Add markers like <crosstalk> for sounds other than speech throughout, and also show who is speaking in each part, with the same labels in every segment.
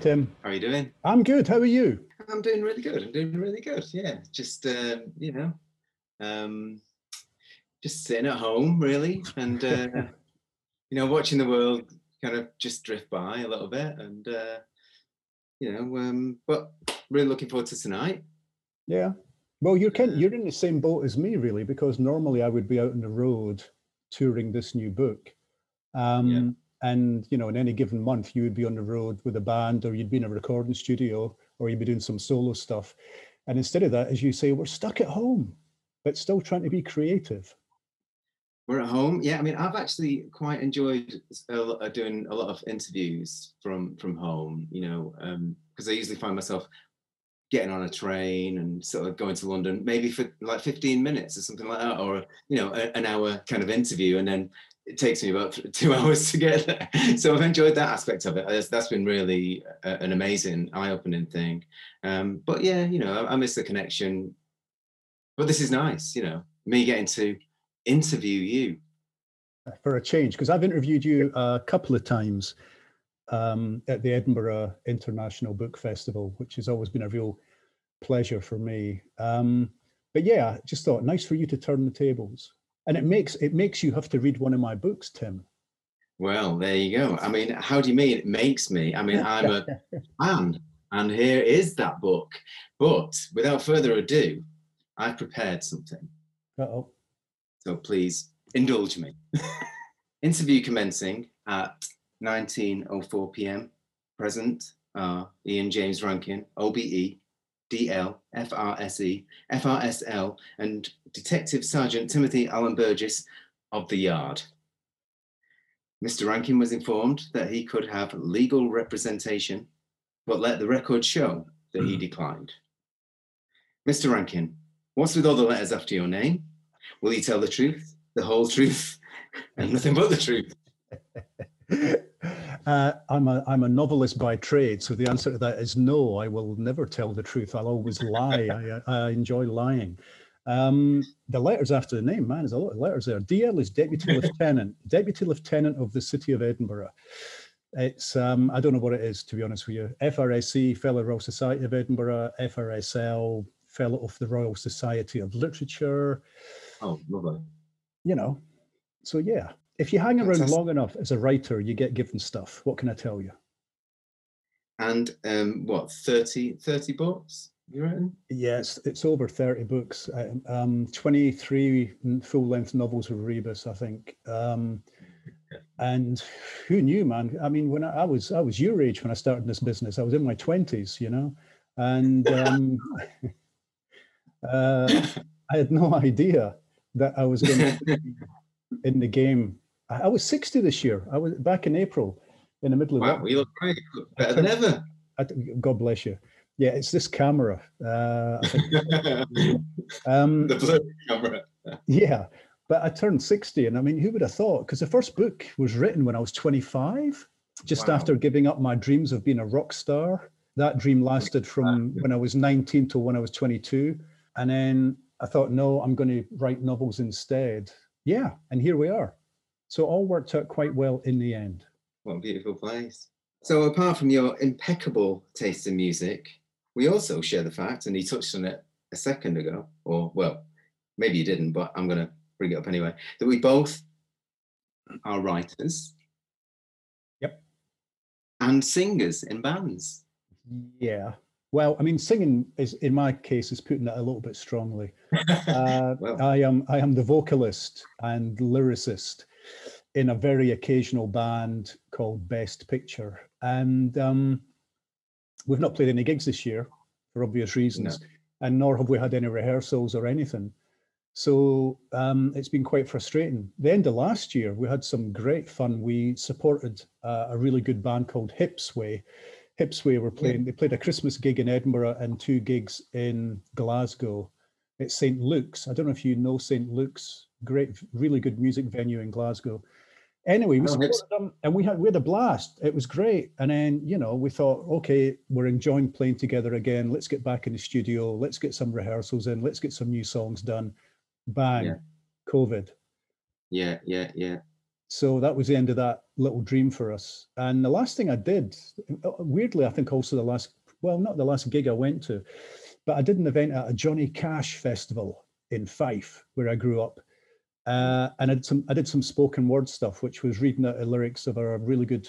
Speaker 1: Tim,
Speaker 2: How are you doing?
Speaker 1: I'm good. How are you?
Speaker 2: I'm doing really good. I'm doing really good. Yeah, just um, you know, um, just sitting at home really, and uh, <laughs> you know, watching the world kind of just drift by a little bit, and uh, you know, um, but really looking forward to tonight.
Speaker 1: Yeah. Well, you're kind, you're in the same boat as me, really, because normally I would be out on the road touring this new book. Um, And you know, in any given month, you would be on the road with a band, or you'd be in a recording studio, or you'd be doing some solo stuff. And instead of that, as you say, we're stuck at home, but still trying to be creative.
Speaker 2: We're at home. Yeah, I mean, I've actually quite enjoyed uh, doing a lot of interviews from from home. You know, because I usually find myself getting on a train and sort of going to London, maybe for like 15 minutes or something like that, or you know, a, an hour kind of interview, and then it takes me about <laughs> two hours to get there. <laughs> So I've enjoyed that aspect of it. That's, that's been really a, an amazing, eye-opening thing. Um, but yeah, you know, I, I miss the connection. But this is nice, you know, me getting to interview you.
Speaker 1: for a change because I've interviewed you a couple of times um, at the Edinburgh International Book Festival, which has always been a real pleasure for me. Um, but yeah, just thought nice for you to turn the tables, and it makes it makes you have to read one of my books, Tim.
Speaker 2: Well, there you go. I mean, how do you mean it makes me? I mean, <laughs> I'm a fan, and here is that book. But without further ado, I've prepared something.
Speaker 1: Uh-oh.
Speaker 2: So please indulge me. <laughs> Interview commencing at 19.04 p.m. Present are Ian James Rankin, OBE, DL, FRSE, FRSL, and Detective Sergeant Timothy Allen Burgess of the Yard. Mr. Rankin was informed that he could have legal representation, but let the record show that he hmm. declined. Mr. Rankin, what's with all the letters after your name? Will you tell the truth, the whole truth, and nothing but the truth? <laughs>
Speaker 1: Uh, I'm a I'm a novelist by trade, so the answer to that is no. I will never tell the truth. I'll always lie. I, I enjoy lying. Um, the letters after the name, man, there's a lot of letters there. DL is Deputy <laughs> Lieutenant, Deputy Lieutenant of the City of Edinburgh. It's um, I don't know what it is to be honest with you. FRSE, Fellow Royal Society of Edinburgh. FRSL, Fellow of the Royal Society of Literature.
Speaker 2: Oh, lovely.
Speaker 1: You know, so yeah. If you hang around
Speaker 2: Fantastic.
Speaker 1: long enough as a writer, you get given stuff. What can I tell you?
Speaker 2: And um, what, 30, 30 books, you reckon?
Speaker 1: Yes, it's over 30 books, um, um, 23 full length novels of Rebus, I think. Um, and who knew, man? I mean, when I, I was I was your age when I started this business, I was in my 20s, you know, and um, <laughs> uh, I had no <laughs> idea that I was going to be in the game. I, was 60 this year. I was back in April, in the middle of
Speaker 2: Wow, you look great. Better than ever.
Speaker 1: I God bless you. Yeah, it's this camera. Uh, <laughs> Um,
Speaker 2: the blue camera.
Speaker 1: Yeah, but I turned 60, and I mean, who would have thought? Because the first book was written when I was 25, just
Speaker 2: Wow.
Speaker 1: after giving up my dreams of being a rock star. That dream lasted from when I was 19 till when I was 22. And then I thought, no, I'm going to write novels instead. Yeah, and here we are. So it all worked out quite well in the end.
Speaker 2: What a beautiful place. So, apart from your impeccable taste in music, we also share the fact, and he touched on it a second ago, or well, maybe you didn't, but I'm going to bring it up anyway, that we both are writers.
Speaker 1: Yep.
Speaker 2: And singers in bands.
Speaker 1: Yeah. Well, I mean, singing is, in my case, is putting it a little bit strongly. <laughs> Uh,
Speaker 2: Well.
Speaker 1: I am I am the vocalist and lyricist in a very occasional band called Best Picture, and um, we've not played any gigs this year for obvious reasons, and nor have we had any rehearsals or anything. So um, it's been quite frustrating. The end of last year, we had some great fun. We supported uh, a really good band called Hipsway. Hipsway were playing. They played a Christmas gig in Edinburgh and two gigs in Glasgow. It's St. Luke's. I don't know if you know St. Luke's. Great, really good music venue in Glasgow. Anyway, we
Speaker 2: know
Speaker 1: supported them and we had we had a blast. It was great. And then you know we thought, okay, we're enjoying playing together again. Let's get back in the studio. Let's get some rehearsals in. Let's get some new songs done. Bang,
Speaker 2: Yeah.
Speaker 1: COVID.
Speaker 2: Yeah, yeah, yeah.
Speaker 1: So that was the end of that little dream for us. And the last thing I did, uh, weirdly, I think also the last, well, not the last gig I went to, but I did an event at a Johnny Cash festival in Fife, where I grew up. Uh, and I did some I did some spoken word stuff, which was reading out the lyrics of a really good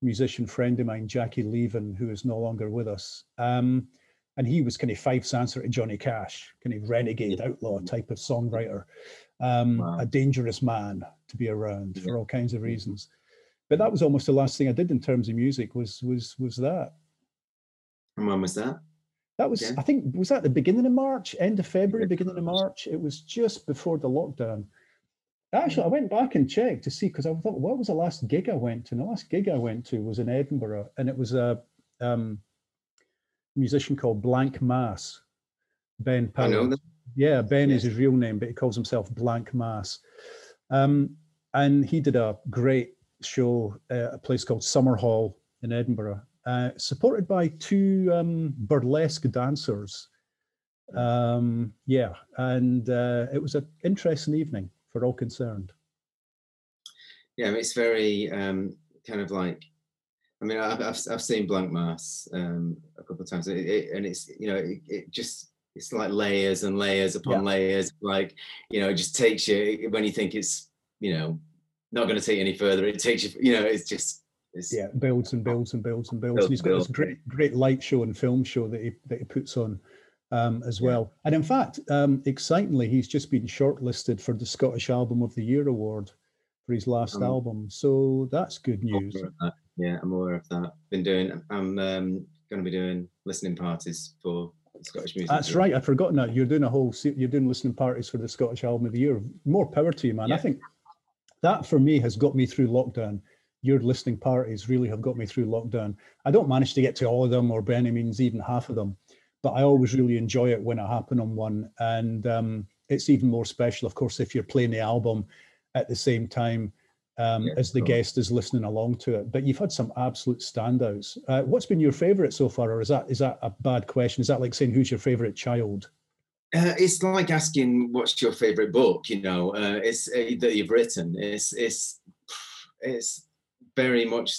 Speaker 1: musician friend of mine, Jackie Leven, who is no longer with us. Um, and he was kind of Fife's answer to Johnny Cash, kind of renegade outlaw type of songwriter, um, wow. a dangerous man to be around yeah. for all kinds of mm-hmm. reasons. But that was almost the last thing I did in terms of music was was was that.
Speaker 2: And when was that?
Speaker 1: That was, yeah. I think, was that the beginning of March, end of February, beginning of March? It was just before the lockdown. Actually, I went back and checked to see because I thought, what was the last gig I went to? And the last gig I went to was in Edinburgh, and it was a um, musician called Blanck Mass, Ben Power. Yeah, Ben yes. is his real name, but he calls himself Blanck Mass. Um, and he did a great show at a place called Summerhall in Edinburgh, uh, supported by two um, burlesque dancers. Um, yeah, and uh, it was an interesting evening for all concerned.
Speaker 2: Yeah, it's very um, kind of like. I mean, I've I've, I've seen Blanck Mass um, a couple of times, it, it, and it's you know it, it, just it's like layers and layers upon yeah. layers. Like you know, it just takes you when you think it's you know not going to take any further. It takes you, you know, it's just it's,
Speaker 1: yeah, builds and builds and builds and builds. builds and he's got builds. this great great light show and film show that he that he puts on um, as well. And in fact, um, excitingly, he's just been shortlisted for the Scottish Album of the Year award for his last um, album. So that's good news.
Speaker 2: Yeah, I'm aware of that. Been doing. I'm um, going to be doing listening parties for Scottish music.
Speaker 1: That's right. I'd forgotten that. You're doing a whole. You're doing listening parties for the Scottish Album of the Year. More power to you, man. Yeah. I think that for me has got me through lockdown. Your listening parties really have got me through lockdown. I don't manage to get to all of them, or by any means even half of them but I always really enjoy it when it happens on one. And um, it's even more special, of course, if you're playing the album at the same time um, yeah, as the cool. guest is listening along to it. But you've had some absolute standouts. Uh, what's been your favorite so far, or is that is that a bad question? Is that like saying who's your favorite child?
Speaker 2: Uh, it's like asking what's your favorite book. You know, uh, it's uh, that you've written. It's it's it's very much.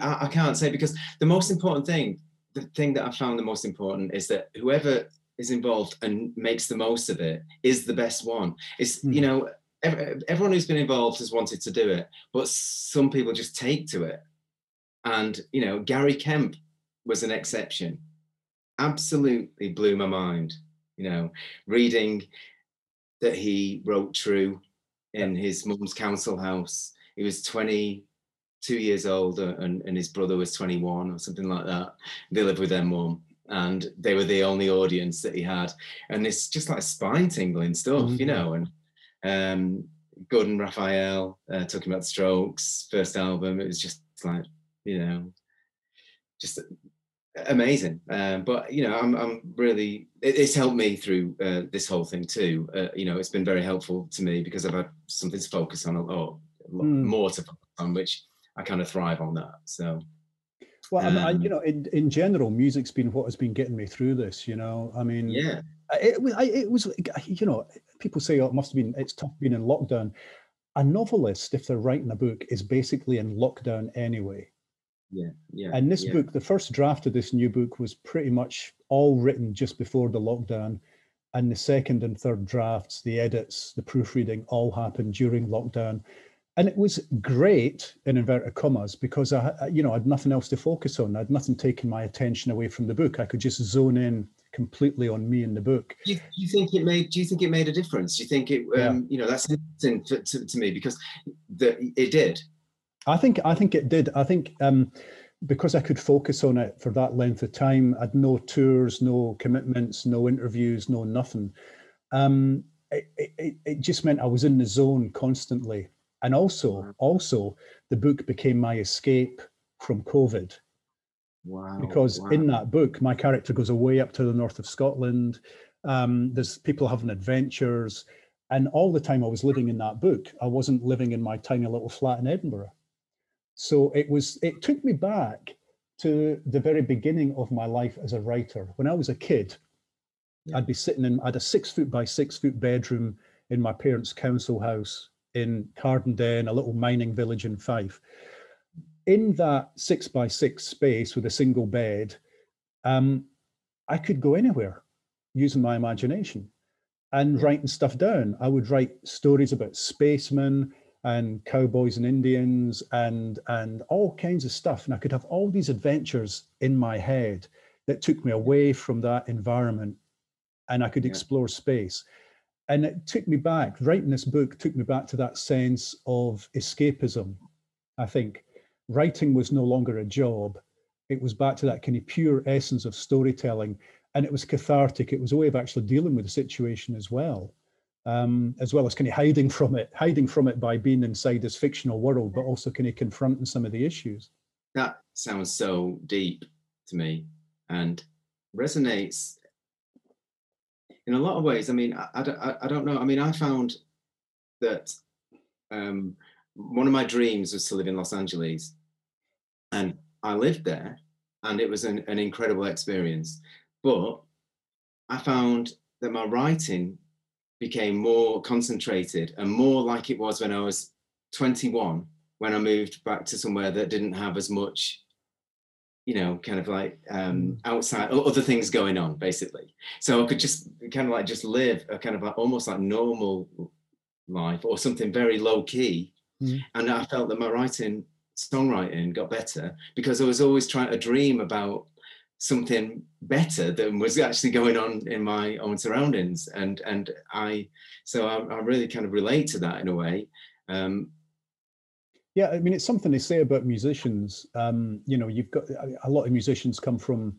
Speaker 2: I, I can't say because the most important thing the thing that I found the most important is that whoever is involved and makes the most of it is the best one. It's mm. you know everyone who's been involved has wanted to do it, but some people just take to it. And you know Gary Kemp was an exception. Absolutely blew my mind. You know, reading that he wrote true in his mum's council house. He was 20, two years old uh, and, and his brother was 21 or something like that. They lived with their mum and they were the only audience that he had. And it's just like spine tingling stuff, mm-hmm. you know. And um, Gordon Raphael uh, talking about Strokes first album, it was just like, you know, just amazing. Um, but you know, I'm I'm really it, it's helped me through uh, this whole thing too. Uh, you know, it's been very helpful to me because I've had something to focus on or mm. more to focus on, which I kind of thrive on that. So.
Speaker 1: Well, um, I, you know, in, in general, music's been what has been getting me through this. You know, I mean,
Speaker 2: yeah,
Speaker 1: it, it was, you know, people say oh, it must have been it's tough being in lockdown. A novelist, if they're writing a book, is basically in lockdown anyway.
Speaker 2: Yeah, yeah.
Speaker 1: And this
Speaker 2: yeah.
Speaker 1: book, the first draft of this new book, was pretty much all written just before the lockdown, and the second and third drafts, the edits, the proofreading, all happened during lockdown and it was great in inverted commas because I, you know, I had nothing else to focus on. I had nothing taking my attention away from the book. I could just zone in completely on me and the book.
Speaker 2: Do you, do you think it made? Do you think it made a difference? Do you think it? Um, yeah. You know, that's interesting to, to, to, me because the, it did.
Speaker 1: I think I think it did. I think um, because I could focus on it for that length of time. I'd no tours, no commitments, no interviews, no nothing. Um, it, it, it just meant I was in the zone constantly and also, also the book became my escape from COVID.
Speaker 2: Wow.
Speaker 1: Because
Speaker 2: wow.
Speaker 1: in that book, my character goes away up to the north of Scotland. Um, there's people having adventures. And all the time I was living in that book, I wasn't living in my tiny little flat in Edinburgh. So it was, it took me back to the very beginning of my life as a writer. When I was a kid, yeah. I'd be sitting in, I had a six foot by six foot bedroom in my parents' council house in Cardenden, a little mining village in Fife. in that six by six space with a single bed, um, I could go anywhere using my imagination and writing stuff down. I would write stories about spacemen and cowboys and Indians and and all kinds of stuff. And I could have all these adventures in my head that took me away from that environment and I could yeah. explore space. And it took me back, writing this book took me back to that sense of escapism. I think writing was no longer a job. It was back to that kind of pure essence of storytelling. And it was cathartic. It was a way of actually dealing with the situation as well. Um, as well as kind of hiding from it, hiding from it by being inside this fictional world, but also kind of confronting some of the issues.
Speaker 2: That sounds so deep to me and resonates in a lot of ways. I mean, I, I, I don't know. I mean, I found that um, one of my dreams was to live in Los Angeles, and I lived there, and it was an, an incredible experience. But I found that my writing became more concentrated and more like it was when I was 21, when I moved back to somewhere that didn't have as much you know, kind of like um, mm. outside other things going on, basically. So I could just kind of like just live a kind of like almost like normal life or something very low key. Mm. And I felt that my writing, songwriting got better because I was always trying to dream about something better than was actually going on in my own surroundings. And and I, so I, I really kind of relate to that in a way. Um,
Speaker 1: yeah, I mean, it's something they say about musicians. Um, you know, you've got a lot of musicians come from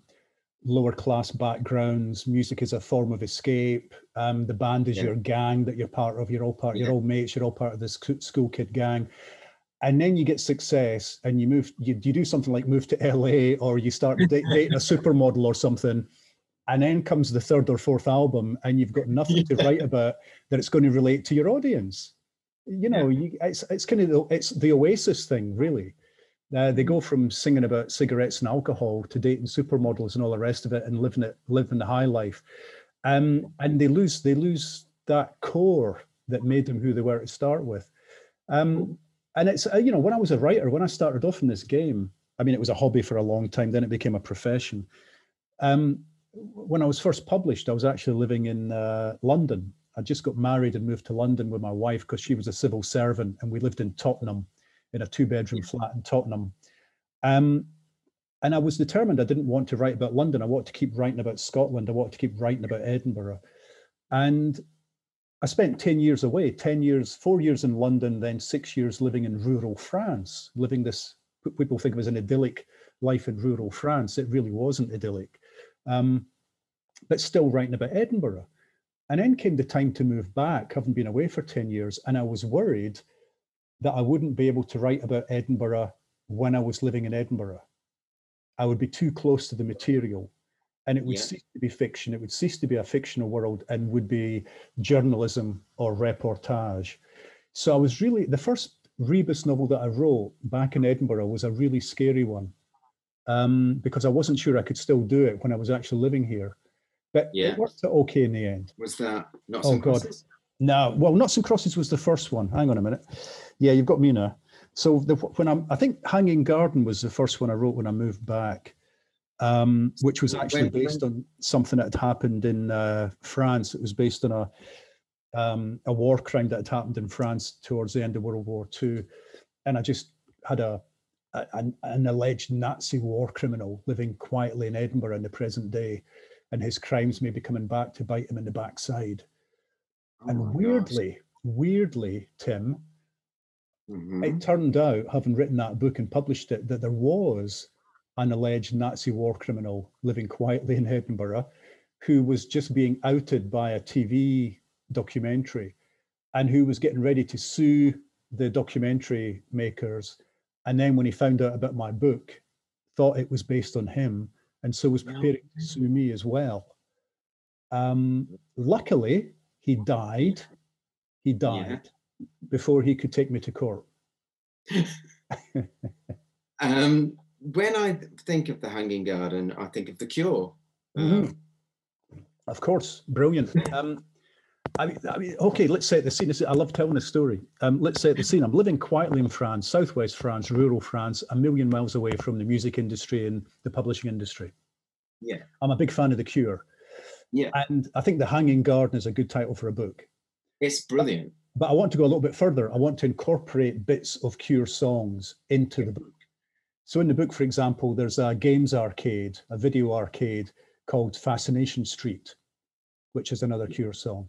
Speaker 1: lower class backgrounds. Music is a form of escape. Um, the band is yeah. your gang that you're part of. You're all part. Yeah. You're all mates. You're all part of this school kid gang. And then you get success, and you move. You, you do something like move to LA, or you start <laughs> dating a supermodel or something. And then comes the third or fourth album, and you've got nothing yeah. to write <laughs> about that it's going to relate to your audience you know, yeah. you, it's it's kind of the, it's the Oasis thing, really. Uh, they go mm-hmm. from singing about cigarettes and alcohol to dating supermodels and all the rest of it, and living it, living the high life, um, and they lose they lose that core that made them who they were to start with. Um, and it's uh, you know when I was a writer, when I started off in this game, I mean it was a hobby for a long time, then it became a profession. Um, when I was first published, I was actually living in uh, London I just got married and moved to London with my wife because she was a civil servant and we lived in Tottenham in a two bedroom flat in Tottenham. Um, and I was determined I didn't want to write about London. I wanted to keep writing about Scotland. I wanted to keep writing about Edinburgh. And I spent 10 years away, 10 years, four years in London, then six years living in rural France, living this, people think of as an idyllic life in rural France. It really wasn't idyllic, um, but still writing about Edinburgh. And then came the time to move back, having been away for 10 years. And I was worried that I wouldn't be able to write about Edinburgh when I was living in Edinburgh. I would be too close to the material and it would yeah. cease to be fiction. It would cease to be a fictional world and would be journalism or reportage. So I was really, the first rebus novel that I wrote back in Edinburgh was a really scary one um, because I wasn't sure I could still do it when I was actually living here. But yeah. it worked out okay in the end.
Speaker 2: Was that not oh, God. Crosses?
Speaker 1: No, well, Knots and Crosses was the first one. Hang on a minute. Yeah, you've got me now. So the, when I'm, I think Hanging Garden was the first one I wrote when I moved back, um, which was actually based on something that had happened in uh, France. It was based on a um, a war crime that had happened in France towards the end of World War II, and I just had a, a an, an alleged Nazi war criminal living quietly in Edinburgh in the present day and his crimes may be coming back to bite him in the backside. Oh and weirdly, gosh. weirdly, Tim, mm-hmm. it turned out, having written that book and published it, that there was an alleged Nazi war criminal living quietly in Edinburgh who was just being outed by a TV documentary and who was getting ready to sue the documentary makers. And then when he found out about my book, thought it was based on him and so was preparing to sue me as well. Um, luckily, he died. He died yeah. before he could take me to court. <laughs>
Speaker 2: um, when I think of the Hanging Garden, I think of the Cure.
Speaker 1: Mm-hmm. Um, of course, brilliant. Um, I mean, I mean, okay, let's set the scene. Is- I love telling this story. Um, let's set the scene. I'm living quietly in France, southwest France, rural France, a million miles away from the music industry and the publishing industry.
Speaker 2: Yeah.
Speaker 1: I'm a big fan of The Cure.
Speaker 2: Yeah.
Speaker 1: And I think The Hanging Garden is a good title for a book.
Speaker 2: It's brilliant.
Speaker 1: But I want to go a little bit further. I want to incorporate bits of Cure songs into the book. So in the book, for example, there's a games arcade, a video arcade called Fascination Street, which is another Cure song.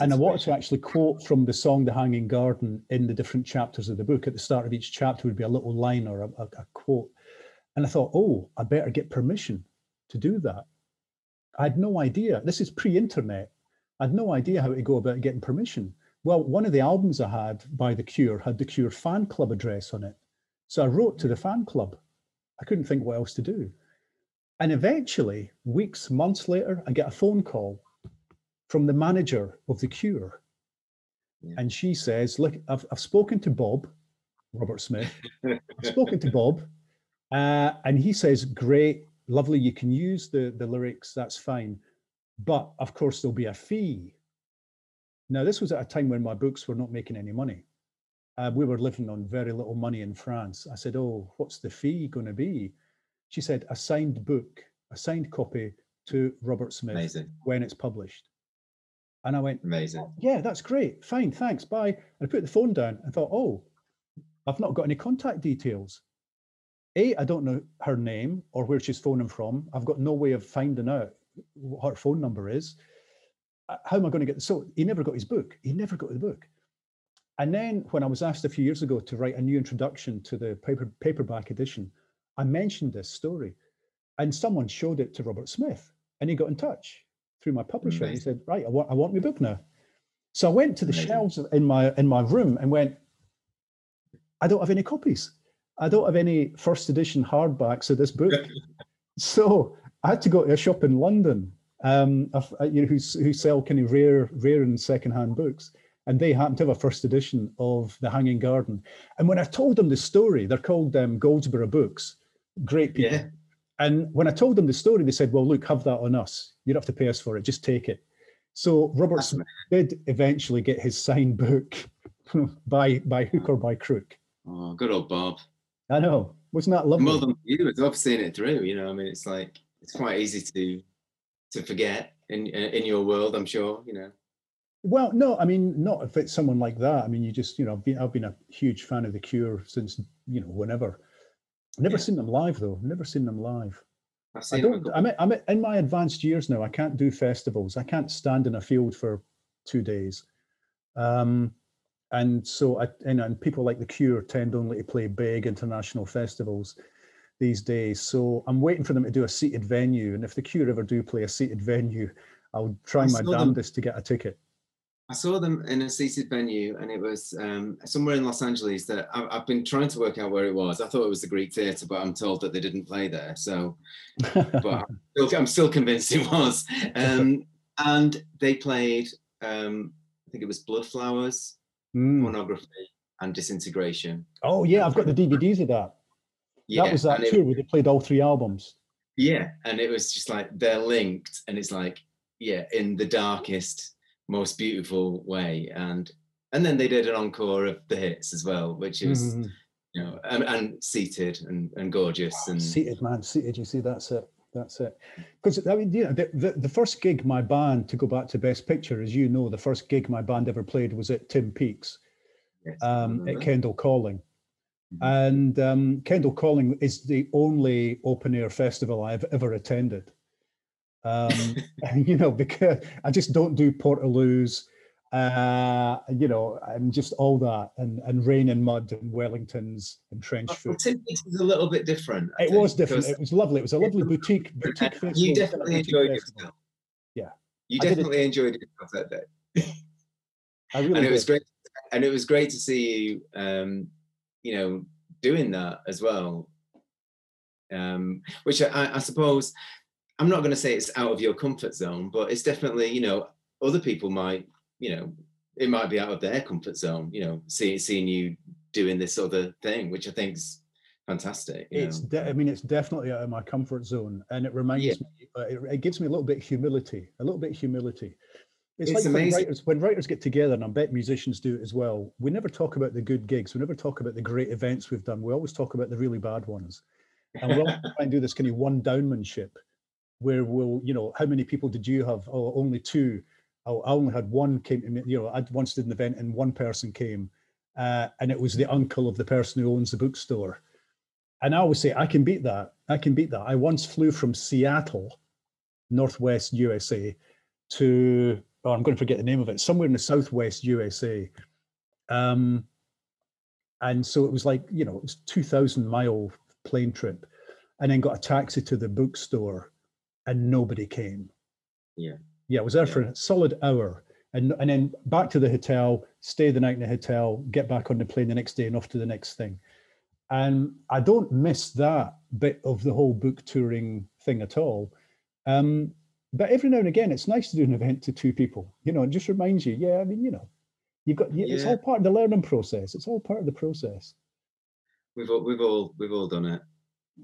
Speaker 1: And I wanted to actually quote from the song The Hanging Garden in the different chapters of the book. At the start of each chapter would be a little line or a, a, a quote. And I thought, oh, I better get permission to do that. I had no idea. This is pre-internet. I had no idea how to go about getting permission. Well, one of the albums I had by The Cure had the Cure fan club address on it. So I wrote to the fan club. I couldn't think what else to do. And eventually, weeks, months later, I get a phone call from the manager of The Cure.
Speaker 2: Yeah.
Speaker 1: And she says, Look, I've, I've spoken to Bob, Robert Smith. I've spoken to Bob. <laughs> Uh, and he says, Great, lovely, you can use the, the lyrics, that's fine. But of course, there'll be a fee. Now, this was at a time when my books were not making any money. Uh, we were living on very little money in France. I said, Oh, what's the fee going to be? She said, A signed book, a signed copy to Robert Smith
Speaker 2: Amazing.
Speaker 1: when it's published. And I went,
Speaker 2: Amazing.
Speaker 1: yeah, that's great. Fine, thanks. Bye. And I put the phone down and thought, oh, I've not got any contact details. A, I don't know her name or where she's phoning from. I've got no way of finding out what her phone number is. Uh, How am I going to get so he never got his book. He never got the book. And then when I was asked a few years ago to write a new introduction to the paper, paperback edition, I mentioned this story. And someone showed it to Robert Smith and he got in touch through my publisher. He said, Right, I want I want my book now. So I went to the
Speaker 2: Amazing.
Speaker 1: shelves in my in my room and went, I don't have any copies. I don't have any first edition hardbacks of this book. <laughs> so I had to go to a shop in London, um, you know, who, who sell kind of rare, rare and secondhand books, and they happened to have a first edition of The Hanging Garden. And when I told them the story, they're called um, Goldsboro Books, great people.
Speaker 2: Yeah.
Speaker 1: And when I told them the story, they said, "Well, look, have that on us. You don't have to pay us for it. Just take it." So Robert Smith did eventually get his signed book <laughs> by by hook or by crook.
Speaker 2: Oh, good old Bob.
Speaker 1: I know, wasn't that lovely?
Speaker 2: More than you, it's I've seen it through. You know, I mean, it's like it's quite easy to to forget in in your world. I'm sure. You know.
Speaker 1: Well, no, I mean, not if it's someone like that. I mean, you just, you know, I've been, I've been a huge fan of The Cure since, you know, whenever. Never
Speaker 2: Yeah.
Speaker 1: seen them live though. Never seen them live.
Speaker 2: I've him
Speaker 1: don't. I'm, I'm in my advanced years now. I can't do festivals. I can't stand in a field for two days. Um, and so I, and, and people like The Cure tend only to play big international festivals these days. So I'm waiting for them to do a seated venue. And if The Cure ever do play a seated <laughs> venue, I'll try
Speaker 2: I
Speaker 1: my
Speaker 2: saw them-
Speaker 1: damnedest to get a ticket.
Speaker 2: I saw them in a seated venue, and it was um, somewhere in Los Angeles. That I, I've been trying to work out where it was. I thought it was the Greek Theatre, but I'm told that they didn't play there. So, <laughs> but I'm still, I'm still convinced it was. Um, and they played. Um, I think it was Bloodflowers,
Speaker 1: Mm.
Speaker 2: Pornography, and Disintegration.
Speaker 1: Oh yeah, I've got the DVDs of that.
Speaker 2: Yeah,
Speaker 1: that was that
Speaker 2: it-
Speaker 1: tour where they played all three albums.
Speaker 2: Yeah, and it was just like they're linked, and it's like yeah, in the darkest, most beautiful way, and and then they did an encore of the hits as well, which is
Speaker 1: Mhm.
Speaker 2: you know and, and seated and, and gorgeous and
Speaker 1: Seated, man, seated. You see, that's it. That's it. Because I mean, you know, the, the the first gig my band to go back to Best Picture, as you know, the first gig my band ever played was at Tim Peaks
Speaker 2: yes,
Speaker 1: um, at. Kendal Calling.
Speaker 2: Mhm.
Speaker 1: And um, Kendal Calling is the only open air festival I've ever attended. Um, <laughs> you know, because I just don't do Portaloos, uh, you know, and just all that, and, and rain and mud and Wellingtons and trench
Speaker 2: Well,
Speaker 1: foot.
Speaker 2: Tim is a little bit different. I
Speaker 1: It was different. It was lovely. It was a lovely
Speaker 2: it's
Speaker 1: boutique boutique
Speaker 2: you definitely
Speaker 1: boutique
Speaker 2: enjoyed
Speaker 1: festival.
Speaker 2: yourself.
Speaker 1: Yeah.
Speaker 2: You
Speaker 1: I did it-
Speaker 2: definitely enjoyed yourself that day. <laughs>
Speaker 1: I really
Speaker 2: and it was great and it was great to see you um you know doing that as well um which i, I suppose i'm not going to say it's out of your comfort zone but it's definitely you know other people might you know it might be out of their comfort zone you know seeing seeing you doing this other thing which i think's fantastic you
Speaker 1: It's.
Speaker 2: know.
Speaker 1: De- I mean, it's definitely out of my comfort zone, and it reminds
Speaker 2: Yeah.
Speaker 1: me. Uh, it, it gives me a little bit of humility. A little bit of humility. It's,
Speaker 2: It's
Speaker 1: like when
Speaker 2: amazing.
Speaker 1: writers, when writers get together, and I bet musicians do it as well. We never talk about the good gigs. We never talk about the great events we've done. We always talk about the really bad ones. And we'll try and do this kind of one downmanship where we'll, you know, how many people did you have? Oh, only two. Oh, I only had one came to me. You know, I once did an event and one person came, uh, and it was the uncle of the person who owns the bookstore. And I always say, I can beat that. I can beat that. I once flew from Seattle, Northwest USA, to oh, I'm going to forget the name of it, somewhere in the Southwest USA. Um, and so it was like, you know, it was 2000 mile plane trip and then got a taxi to the bookstore and nobody came.
Speaker 2: Yeah.
Speaker 1: Yeah, I was there
Speaker 2: Yeah.
Speaker 1: for a solid hour and, and then back to the hotel, stay the night in the hotel, get back on the plane the next day and off to the next thing. And I don't miss that bit of the whole book touring thing at all. Um, but every now and again, it's nice to do an event to two people. You know, it just reminds you, yeah, I mean, you know, you've got, yeah. it's all part of the learning process. It's all part of the process.
Speaker 2: We've all we've all we've all done it.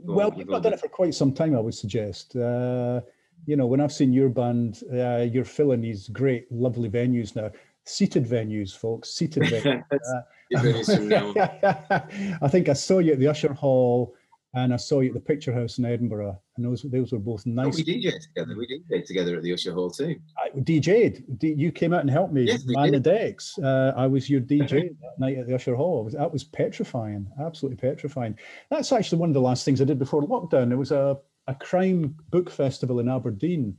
Speaker 1: Well, you've not done it for quite some time, I would suggest. Uh, you know, when I've seen your band, uh, you're filling these great, lovely venues now. Seated venues, folks. Seated <laughs> venues. Uh,
Speaker 2: it really is from now on.
Speaker 1: I think I saw you at the Usher Hall, and I saw you at the Picture House in Edinburgh, and those those were both
Speaker 2: Oh,
Speaker 1: nice.
Speaker 2: we DJ together. We DJ together at the Usher Hall too.
Speaker 1: I DJ'd. D- you came out and helped me
Speaker 2: Yes,
Speaker 1: man the decks. Uh, I was your DJ <laughs> that night at the Usher Hall. Was, that was petrifying, absolutely petrifying. That's actually one of the last things I did before lockdown. There was a, a crime book festival in Aberdeen,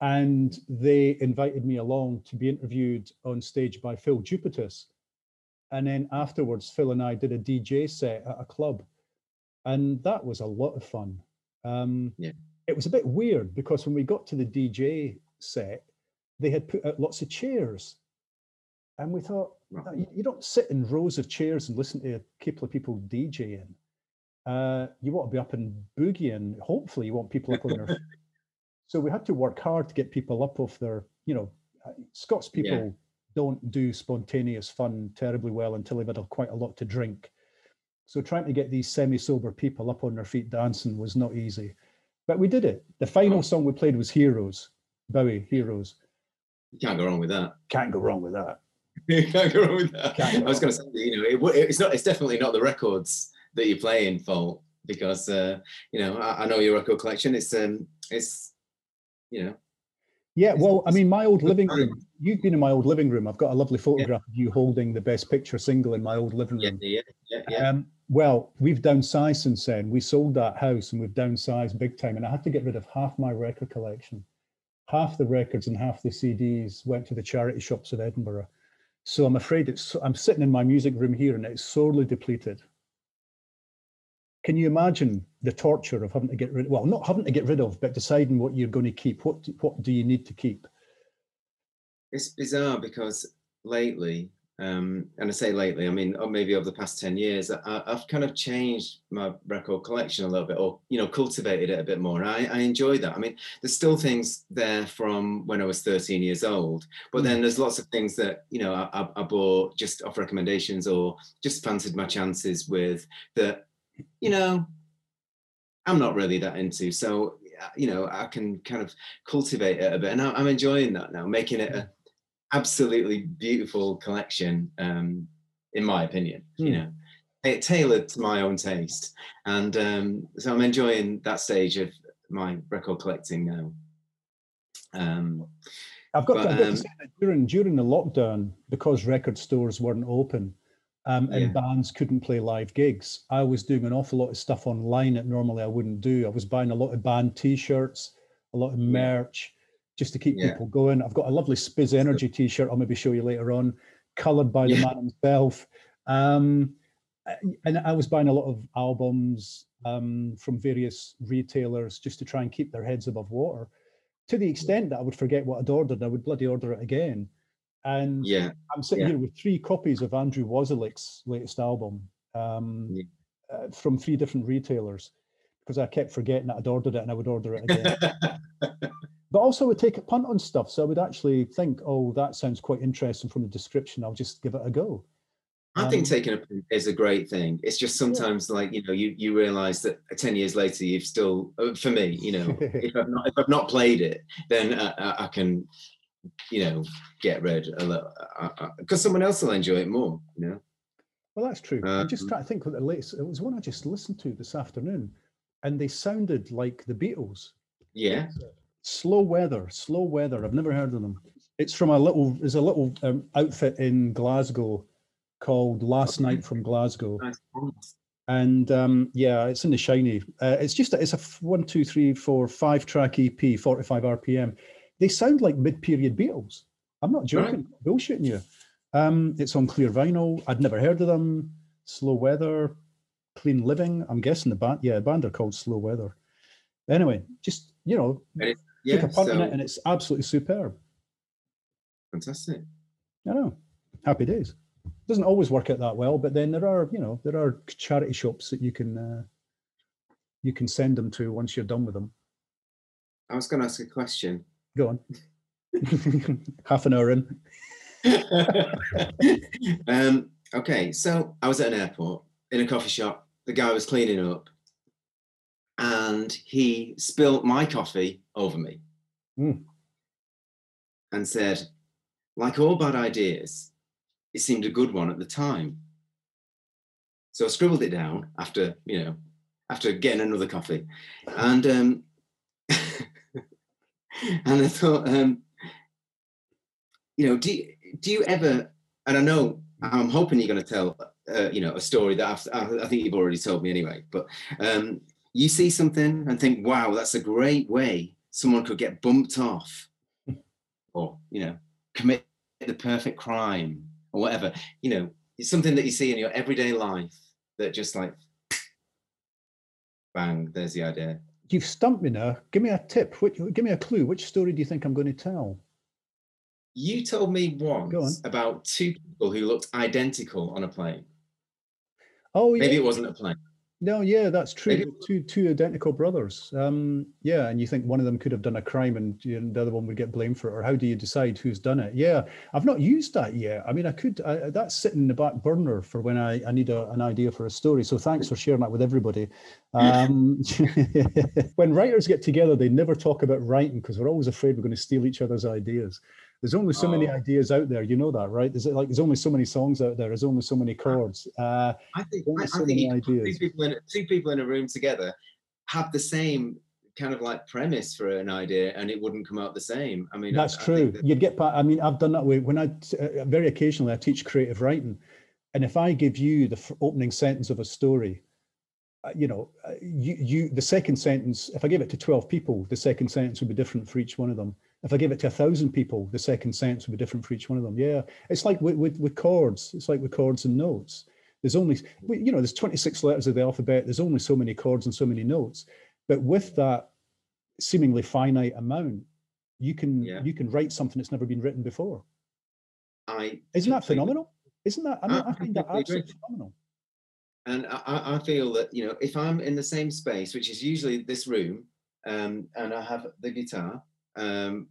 Speaker 1: and they invited me along to be interviewed on stage by Phil Jupitus. And then afterwards, Phil and I did a DJ set at a club, and that was a lot of fun. Um,
Speaker 2: Yeah.
Speaker 1: It was a bit weird because when we got to the DJ set, they had put out lots of chairs. And we thought, "No, you, you don't sit in rows of chairs and listen to a couple of people DJing. Uh, you want to be up and boogieing. Hopefully, you want people up on their feet. <laughs> So we had to work hard to get people up off their, you know, uh, Scots people
Speaker 2: Yeah.
Speaker 1: don't do spontaneous fun terribly well until they've had a, quite a lot to drink. So trying to get these semi-sober people up on their feet dancing was not easy, but we did it. The final song we played was "Heroes," Bowie "Heroes."
Speaker 2: You can't go wrong with that.
Speaker 1: Can't go wrong with that. <laughs>
Speaker 2: you can't go wrong with that. I was going to say, you know, it, it's not. It's definitely not the records that you're playing fault because uh, you know I, I know your record collection. It's um, it's you know,
Speaker 1: Yeah, well, I mean, my old living room. You've been in my old living room. I've got a lovely photograph of you holding the Best Picture single in my old living
Speaker 2: yeah,
Speaker 1: room.
Speaker 2: yeah, yeah, yeah.
Speaker 1: Um, well, we've downsized since then. We sold that house and we've downsized big time. And I had to get rid of half my record collection. Half the records and half the CDs went to the charity shops of Edinburgh. So I'm afraid it's. I'm sitting in my music room here and it's sorely depleted. Can you imagine the torture of having to get rid? Of well, not having to get rid of, but deciding what you're going to keep. What what do you need to keep?
Speaker 2: It's bizarre because lately, um, and I say lately, I mean, maybe over the past 10 years, I, I've kind of changed my record collection a little bit or, you know, cultivated it a bit more. I, I enjoy that. I mean, there's still things there from when I was 13 years old, but
Speaker 1: Mm.
Speaker 2: then there's lots of things that, you know, I, I- I bought just off recommendations or just fancied my chances with that, you know, I'm not really that into. So, you know, I can kind of cultivate it a bit. And I- I'm enjoying that now, making it a absolutely beautiful collection, um, in my opinion, you
Speaker 1: Hmm.
Speaker 2: know, it tailored to my own taste. And um, so I'm enjoying that stage of my record collecting now. Um,
Speaker 1: I've got,
Speaker 2: But,
Speaker 1: to, I've got to
Speaker 2: um,
Speaker 1: say that during during the lockdown, because record stores weren't open um, and
Speaker 2: Yeah.
Speaker 1: bands couldn't play live gigs, I was doing an awful lot of stuff online that normally I wouldn't do. I was buying a lot of band T-shirts, a lot of merch, just to keep
Speaker 2: Yeah.
Speaker 1: people going. I've got a lovely Spizzenergi T-shirt. I'll maybe show you later on, coloured by the
Speaker 2: Yeah.
Speaker 1: man himself. Um, and I was buying a lot of albums um, from various retailers just to try and keep their heads above water to the extent that I would forget what I'd ordered, I would bloody order it again. And
Speaker 2: yeah,
Speaker 1: I'm sitting
Speaker 2: yeah.
Speaker 1: here with three copies of Andrew Wasylyk's latest album um,
Speaker 2: Yeah.
Speaker 1: uh, from three different retailers because I kept forgetting that I'd ordered it and I would order it again. <laughs> but also would take a punt on stuff. So I would actually think, oh, that sounds quite interesting from the description. I'll just give it a go.
Speaker 2: I think
Speaker 1: Um,
Speaker 2: taking a punt is a great thing. It's just sometimes like you know you you realize that ten years later you've still uh, for me you know <laughs> if I've not if I've not played it then uh, uh, I can you know, get rid a little because someone else will enjoy it more. You know.
Speaker 1: Well, that's true. I'm just
Speaker 2: Um,
Speaker 1: trying to think what the latest. It was one I just listened to this afternoon, and they sounded like the Beatles.
Speaker 2: Yeah.
Speaker 1: Slow Weather, Slow Weather. I've never heard of them. It's from a little. There's a little um, outfit in Glasgow called Last Night from Glasgow, and um, yeah, it's in the shiny. Uh, it's just a- it's a f- one, two, three, four, five track EP, 45 RPM. They sound like mid-period Beatles. I'm not joking, not bullshitting you. Um, it's on clear vinyl. I'd never heard of them. Slow Weather, Clean Living. I'm guessing the band. Yeah, the band are called Slow Weather. Anyway, just you know,
Speaker 2: Yeah.
Speaker 1: take a punt on
Speaker 2: So
Speaker 1: it, and it's absolutely superb.
Speaker 2: fantastic.
Speaker 1: I know. Happy days. Doesn't always work out that well, but then there are, you know, there are charity shops that you can uh, you can send them to once you're done with them.
Speaker 2: I was going to ask a question.
Speaker 1: Go on. <laughs> Half an hour in. <laughs>
Speaker 2: um, okay, so I was at an airport in a coffee shop. The guy was cleaning up, and he spilled my coffee over me,
Speaker 1: Mm.
Speaker 2: and said, "Like all bad ideas, it seemed a good one at the time." So I scribbled it down after you know, after getting another coffee, and um, <laughs> and I thought, um, you know, do you, do you ever? And I know I'm hoping you're going to tell, uh, you know, a story that I've, I I think you've already told me anyway. But um, you see something and think, wow, that's a great way someone could get bumped off, <laughs> or you know, commit the perfect crime or whatever. You know, it's something that you see in your everyday life that just like, bang, there's the idea.
Speaker 1: You've stumped me now. Give me a tip. Which, give me a clue. Which story do you think I'm going to tell?
Speaker 2: You told me
Speaker 1: on.
Speaker 2: once about two people who looked identical on a plane.
Speaker 1: Oh, yeah.
Speaker 2: Maybe it wasn't a plane.
Speaker 1: No, yeah, that's true. Two two identical brothers. Um, yeah, and you think one of them could have done a crime and you know, the other one would get blamed for it, or how do you decide who's done it? Yeah, I've not used that yet. I mean, I could. I, that's sitting in the back burner for when I, I need a, an idea for a story. So thanks for sharing that with everybody. Um, <laughs> when writers get together, they never talk about writing because we're always afraid we're going to steal each other's ideas. There's only so many
Speaker 2: Oh.
Speaker 1: ideas out there. You know that, right? There's like there's only so many songs out there. There's only so many chords. Uh,
Speaker 2: I think, I,
Speaker 1: so
Speaker 2: I think
Speaker 1: many
Speaker 2: you two people in two people in a room together have the same kind of like premise for an idea, and it wouldn't come out the same. I mean, I-
Speaker 1: That's
Speaker 2: I
Speaker 1: true.
Speaker 2: that-
Speaker 1: You'd get. I mean, I've done that way when I uh, very occasionally I teach creative writing, and if I give you the f- opening sentence of a story, uh, you know, uh, you you the second sentence. If I give it to twelve people, the second sentence would be different for each one of them. If I give it to a thousand people, the second sentence would be different for each one of them. Yeah, it's like with with, with chords. It's like with chords and notes. There's only, you know, there's 26 letters of the alphabet. There's only so many chords and so many notes. But with that seemingly finite amount, you can
Speaker 2: Yeah.
Speaker 1: you can write something that's never been written before.
Speaker 2: I
Speaker 1: Isn't that phenomenal? Isn't that? I mean,
Speaker 2: I
Speaker 1: I find that
Speaker 2: completely agree.
Speaker 1: absolutely phenomenal.
Speaker 2: And I- I, I feel that you know, if I'm in the same space, which is usually this room, um, and I have the guitar, um,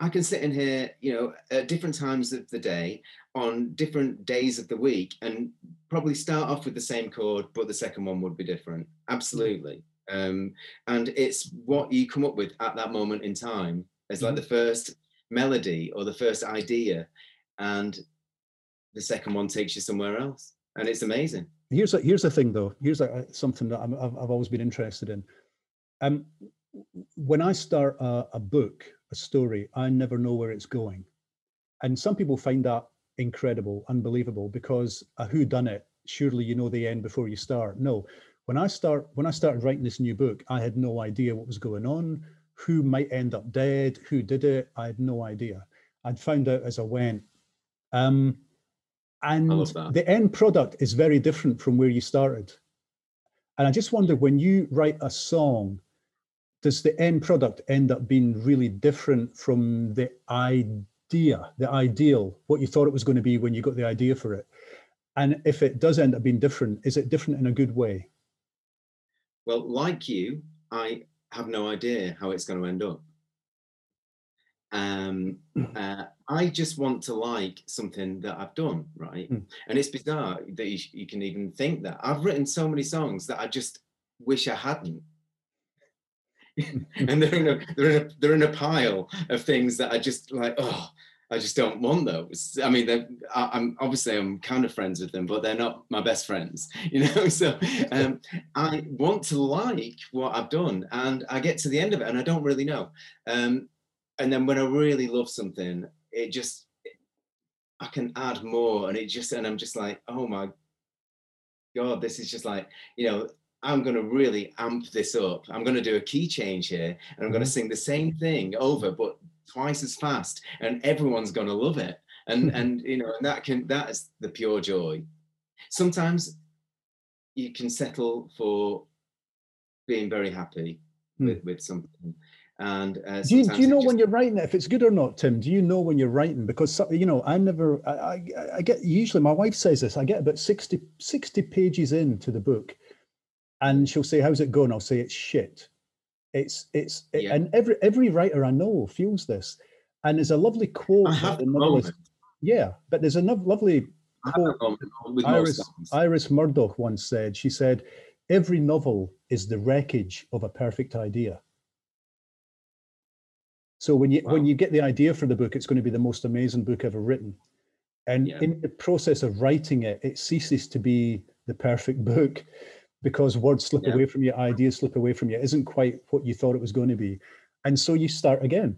Speaker 2: I can sit in here, you know, at different times of the day, on different days of the week, and probably start off with the same chord, but the second one would be different. Absolutely. Um, and it's what you come up with at that moment in time as like
Speaker 1: Mhm.
Speaker 2: the first melody or the first idea, and the second one takes you somewhere else, and it's amazing.
Speaker 1: Here's a, here's the thing though. Here's a, something that I'm, I've, I've always been interested in. Um, when I start a, a book, a story, I never know where it's going, and some people find that incredible, unbelievable, because a who done it. Surely you know the end before you start. No, when I start when I started writing this new book, I had no idea what was going on, who might end up dead, who did it. I had no idea. I'd found out as I went. Um, and the end product is very different from where you started. And I just wonder when you write a song, does the end product end up being really different from the idea, the ideal, what you thought it was going to be when you got the idea for it? And if it does end up being different, is it different in a good way?
Speaker 2: Well, like you, I have no idea how it's going to end up. Um, <clears throat> uh, I just want to like something that I've done, right?
Speaker 1: Mm.
Speaker 2: And it's bizarre that you, you can even think that. I've written so many songs that I just wish I hadn't. <laughs> and they're in a they're in a they're in a pile of things that I just like. Oh, I just don't want those. I mean, I, I'm obviously I'm kind of friends with them, but they're not my best friends, <laughs> you know. So um, I want to like what I've done, and I get to the end of it, and I don't really know. Um, and then when I really love something, it just I can add more, and it just and I'm just like, oh my god, this is just like you know. I'm going to really amp this up. I'm going to do a key change here and I'm mm-hmm. going to sing the same thing over, but twice as fast and everyone's going to love it and hmm. and you know and that can that is the pure joy sometimes you can settle for being very happy mm. with, with something and uh,
Speaker 1: do you, do you know just... when you're writing it if it's good or not tim do you know when you're writing because you know i never I, I, I get usually my wife says this i get about 60 60 pages into the book and she'll say how's it going i'll say it's shit it's it's it, yeah. and every every writer I know feels this. And there's a lovely quote. novelist, yeah, but there's a no, lovely quote. Iris, Iris Murdoch once said. She said, "Every novel is the wreckage of a perfect idea." So when you wow. when you get the idea for the book, it's going to be the most amazing book ever written. And yeah. in the process of writing it, it ceases to be the perfect <laughs> book because words slip yeah. away from you, ideas slip away from you, is isn't quite what you thought it was going to be. And so you start again.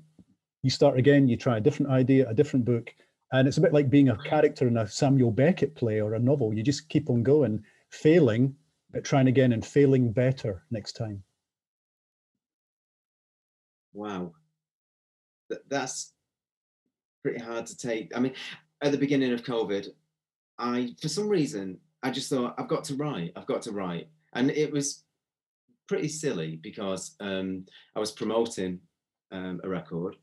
Speaker 1: You start again, you try a different idea, a different book. And it's a bit like being a character in a Samuel Beckett play or a novel. You just keep on going, failing, but trying again and failing better next time.
Speaker 2: Wow. That's pretty hard to take. I mean, at the beginning of COVID, I, for some reason, I just thought, I've got to write, I've got to write and it was pretty silly because um, I was promoting um, a record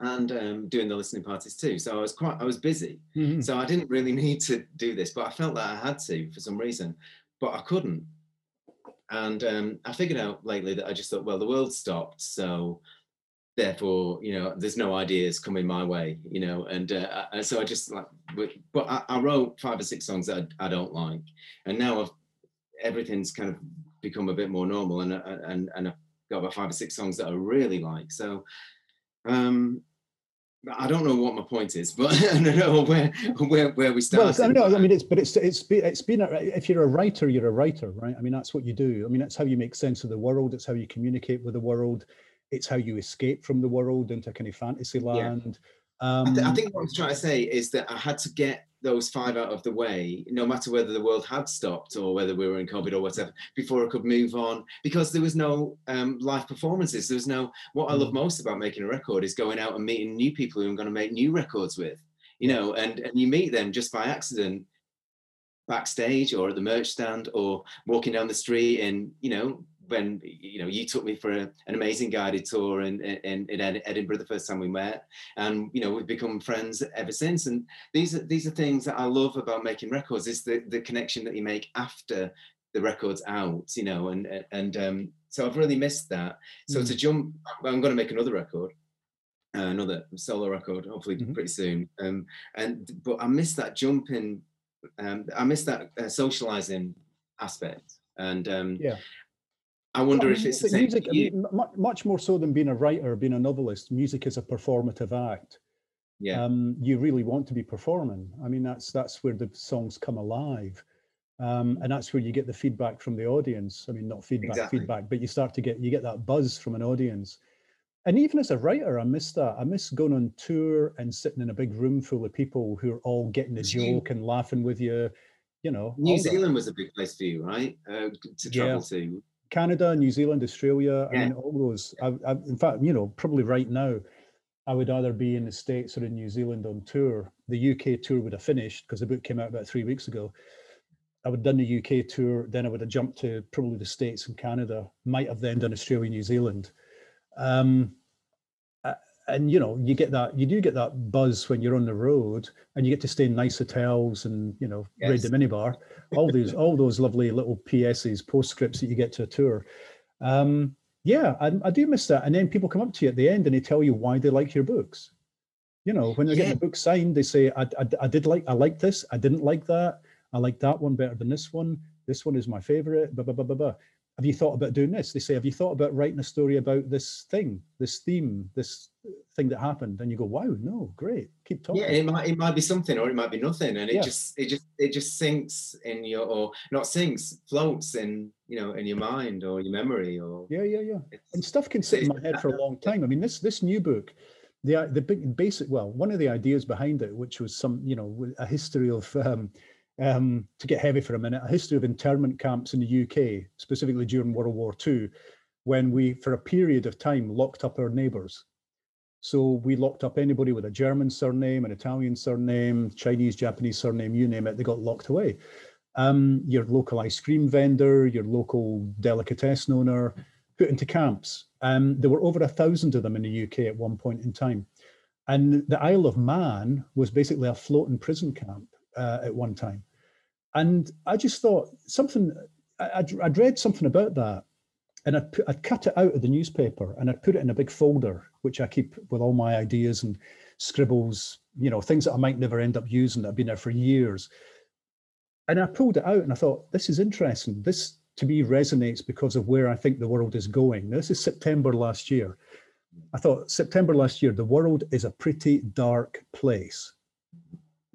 Speaker 2: and um, doing the listening parties too. So I was quite, I was busy. Mm-hmm. So I didn't really <laughs> need to do this, but I felt that I had to for some reason, but I couldn't. And um, I figured out lately that I just thought, well, the world stopped, so therefore, you know, there's no ideas coming my way, you know, and uh, so I just like, but I, I, wrote five or six songs that I, I don't like, and now I've everything's kind of become a bit more normal and uh, and and I've got about five or six songs that I really like. So um I don't know what my point is, but <laughs> I don't know where where, where we start.
Speaker 1: Well, I mean, I mean, it's but it's it's been it's been a, if you're a writer, you're a writer, right? I mean, that's what you do. I mean, that's how you make sense of the world. It's how you communicate with the world. It's how you escape from the world into kind of fantasy land.
Speaker 2: Yeah. Um, I, th- I think what I was trying to say is that I had to get those five out of the way, no matter whether the world had stopped or whether we were in COVID or whatever, before I could move on, because there was no um, live performances. There was no. What I love mm. most about making a record is going out and meeting new people who I'm going to make new records with, you know, and and you meet them just by accident backstage or at the merch stand or walking down the street and you know when you know you took me for a, an amazing guided tour in, in, in Edinburgh the first time we met, and you know we've become friends ever since. And these are these are things that I love about making records is the the connection that you make after the record's out, you know, and and um, so I've really missed that. So mm. to jump, I'm going to make another record. Uh, another solo record, hopefully mm-hmm. pretty soon. Um, and but I miss that jumping, um, I miss that uh, socializing aspect, and um,
Speaker 1: yeah.
Speaker 2: I wonder if it's
Speaker 1: music. I mean, much more so than being a writer, being a novelist. Music is a performative act.
Speaker 2: Yeah.
Speaker 1: Um, you really want to be performing. I mean, that's that's where the songs come alive, um, and that's where you get the feedback from the audience. I mean, not feedback, exactly. feedback, but you start to get you get that buzz from an audience. And even as a writer, I miss that. I miss going on tour and sitting in a big room full of people who are all getting a joke and laughing with you. You know,
Speaker 2: New Zealand that. was a big place for you, right? Uh, to travel yeah. to.
Speaker 1: Canada, New Zealand, Australia. Yeah. I mean, all those. I, I, in fact, you know, probably right now, I would either be in the States or in New Zealand on tour. The UK tour would have finished because the book came out about three weeks ago. I would have done the UK tour, then I would have jumped to probably the States and Canada, might have then done Australia, New Zealand. Um, and you know you get that you do get that buzz when you're on the road and you get to stay in nice hotels and you know yes. raid the minibar all these <laughs> all those lovely little ps's postscripts that you get to a tour. Um, yeah I, I, do miss that. And then people come up to you at the end and they tell you why they like your books. You know when they're yeah. getting the book signed they say I, I, I did like i like this. I didn't like that. I like that one better than this one. This one is my favorite. Blah blah blah blah blah have you thought about doing this? They say, have you thought about writing a story about this thing, this theme, this thing that happened? And you go, wow, no, great, keep talking.
Speaker 2: Yeah, it might it might be something or it might be nothing, and it
Speaker 1: Yeah.
Speaker 2: just it just it just sinks in your or not sinks, floats in you know in your mind or your memory or
Speaker 1: Yeah, yeah, yeah. And stuff can sit in my head for a long <laughs> time. I mean, this this new book, the i- the big basic well, one of the ideas behind it, which was some you know a history of um, um, to get heavy for a minute, a history of internment camps in the UK, specifically during World War II, when we for a period of time locked up our neighbours. So we locked up anybody with a German surname, an Italian surname, Chinese, Japanese surname, you name it, they got locked away. Um, your local ice cream vendor, your local delicatessen owner, put into camps. Um, there were over a thousand of them in the UK at one point in time. And the Isle of Man was basically a floating prison camp uh, at one time. And I just thought something, I'd, I'd read something about that and I'd, put, I'd cut it out of the newspaper and I'd put it in a big folder, which I keep with all my ideas and scribbles, you know, things that I might never end up using that have been there for years. And I pulled it out and I thought, this is interesting. This to me resonates because of where I think the world is going. Now, this is September last year. I thought September last year, the world is a pretty dark place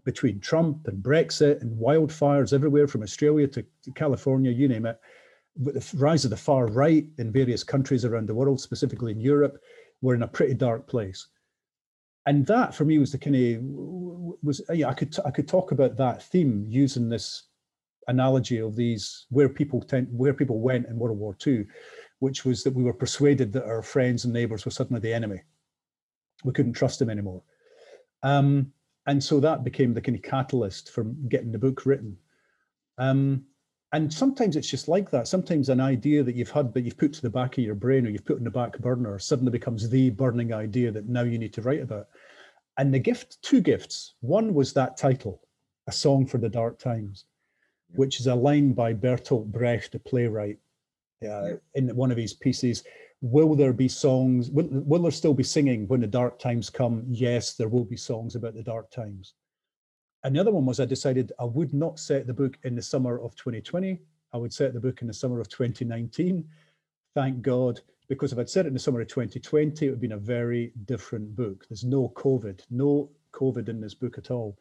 Speaker 1: between Trump and Brexit and wildfires everywhere from Australia to, California, you name it. With the rise of the far right in various countries around the world, specifically in Europe, we're in a pretty dark place. And that for me was the kind of was yeah I could I could talk about that theme using this analogy of these where people tend where people went in World War II, which was that we were persuaded that our friends and neighbors were suddenly the enemy. We couldn't trust them anymore. Um, and so that became the kind of catalyst for getting the book written. Um, and sometimes it's just like that. Sometimes an idea that you've had, but you've put to the back of your brain or you've put in the back burner, suddenly becomes the burning idea that now you need to write about. And the gift, two gifts. One was that title, A Song for the Dark Times, which is a line by Bertolt Brecht, the playwright, uh, in one of his pieces. Will there be songs? Will, will there still be singing when the dark times come? Yes, there will be songs about the dark times. And the other one was I decided I would not set the book in the summer of 2020. I would set the book in the summer of 2019. Thank God, because if I'd set it in the summer of 2020, it would have been a very different book. There's no COVID, no COVID in this book at all.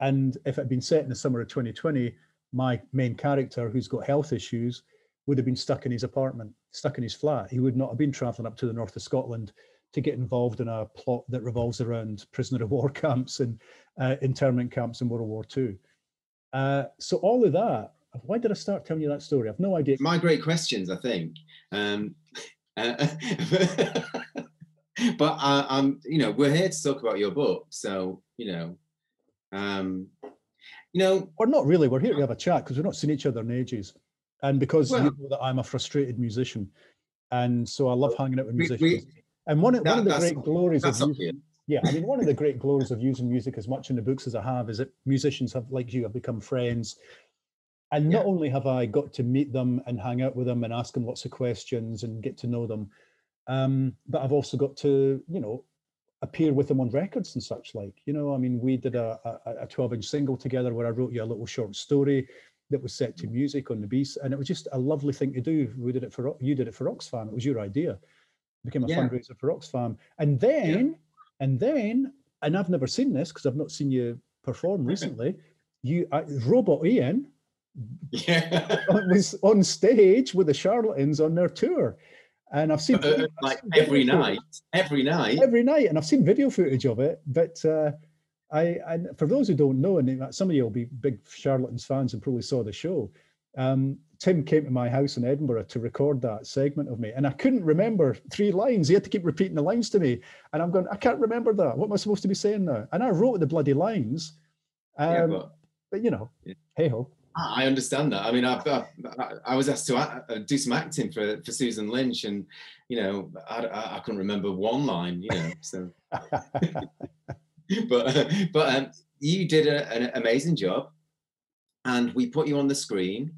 Speaker 1: And if it had been set in the summer of 2020, my main character, who's got health issues, would have been stuck in his apartment, stuck in his flat. He would not have been traveling up to the north of Scotland to get involved in a plot that revolves around prisoner of war <laughs> camps and uh, internment camps in World War II. Uh, so all of that, why did I start telling you that story? I've no idea.
Speaker 2: my great questions, I think. Um, <laughs> uh, <laughs> but I, I'm, you know, we're here to talk about your book, so you know, um, you know,
Speaker 1: Or not really. We're here to have a chat because we've not seen each other in ages. And because
Speaker 2: Well-
Speaker 1: you know that I'm a frustrated musician. And so I love hanging out with
Speaker 2: we- we-
Speaker 1: musicians. and one of, one of the great glories of using, yeah, I mean, one of the great <laughs> glories of using music as much in the books as I have is that musicians have, like you, have become friends. And not
Speaker 2: Yeah.
Speaker 1: only have I got to meet them and hang out with them and ask them lots of questions and get to know them, um, but I've also got to, you know, appear with them on records and such like. You know, I mean, we did a, a, a 12 inch single together where I wrote you a little short story that was set to music on the beast, and it was just a lovely thing to do. We did it for you did it for Oxfam. It was your idea. It became a
Speaker 2: Yeah.
Speaker 1: fundraiser for Oxfam, and then and then and I've never seen this because I've not seen you perform <laughs> recently. You, uh, Robot Ian,
Speaker 2: Yeah. <laughs>
Speaker 1: was on stage with the Charlatans on their tour, and I've seen <laughs>
Speaker 2: Uh,
Speaker 1: I've
Speaker 2: like
Speaker 1: seen
Speaker 2: every night, every night.
Speaker 1: every night, and I've seen video footage of it. But uh, I, and for those who don't know, and some of you will be big Charlatans fans and probably saw the show. Um, Tim came to my house in Edinburgh to record that segment of me, and I couldn't remember three lines. He had to keep repeating the lines to me, and I'm going, I can't remember that. What am I supposed to be saying now? And I wrote the bloody lines. Um,
Speaker 2: yeah, but
Speaker 1: but you know,
Speaker 2: Yeah.
Speaker 1: hey ho.
Speaker 2: I understand that. I mean, I've, i I, I was asked to act, uh, do some acting for, for Susan Lynch, and you know, I, I, I couldn't remember one line. You know, so <laughs> <laughs> <laughs> but but um, you did a, an amazing job, and we put you on the screen,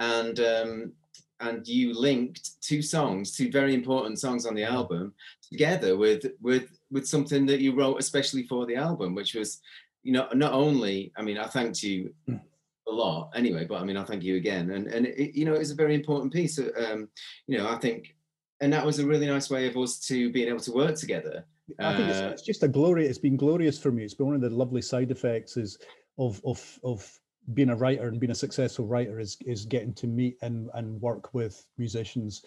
Speaker 2: and um, and you linked two songs, two very important songs on the album, together with with with something that you wrote especially for the album, which was, you know, not only. I mean, I thanked you
Speaker 1: Mm.
Speaker 2: a lot anyway. But I mean, I thank you again, and and it, you know, it's a very important piece. Um, you know, I think, and that was a really nice way of us to being able to work together.
Speaker 1: I think it's,
Speaker 2: Uh,
Speaker 1: it's just a glory. It's been glorious for me. It's been one of the lovely side effects is of of of being a writer and being a successful writer is is getting to meet and and work with musicians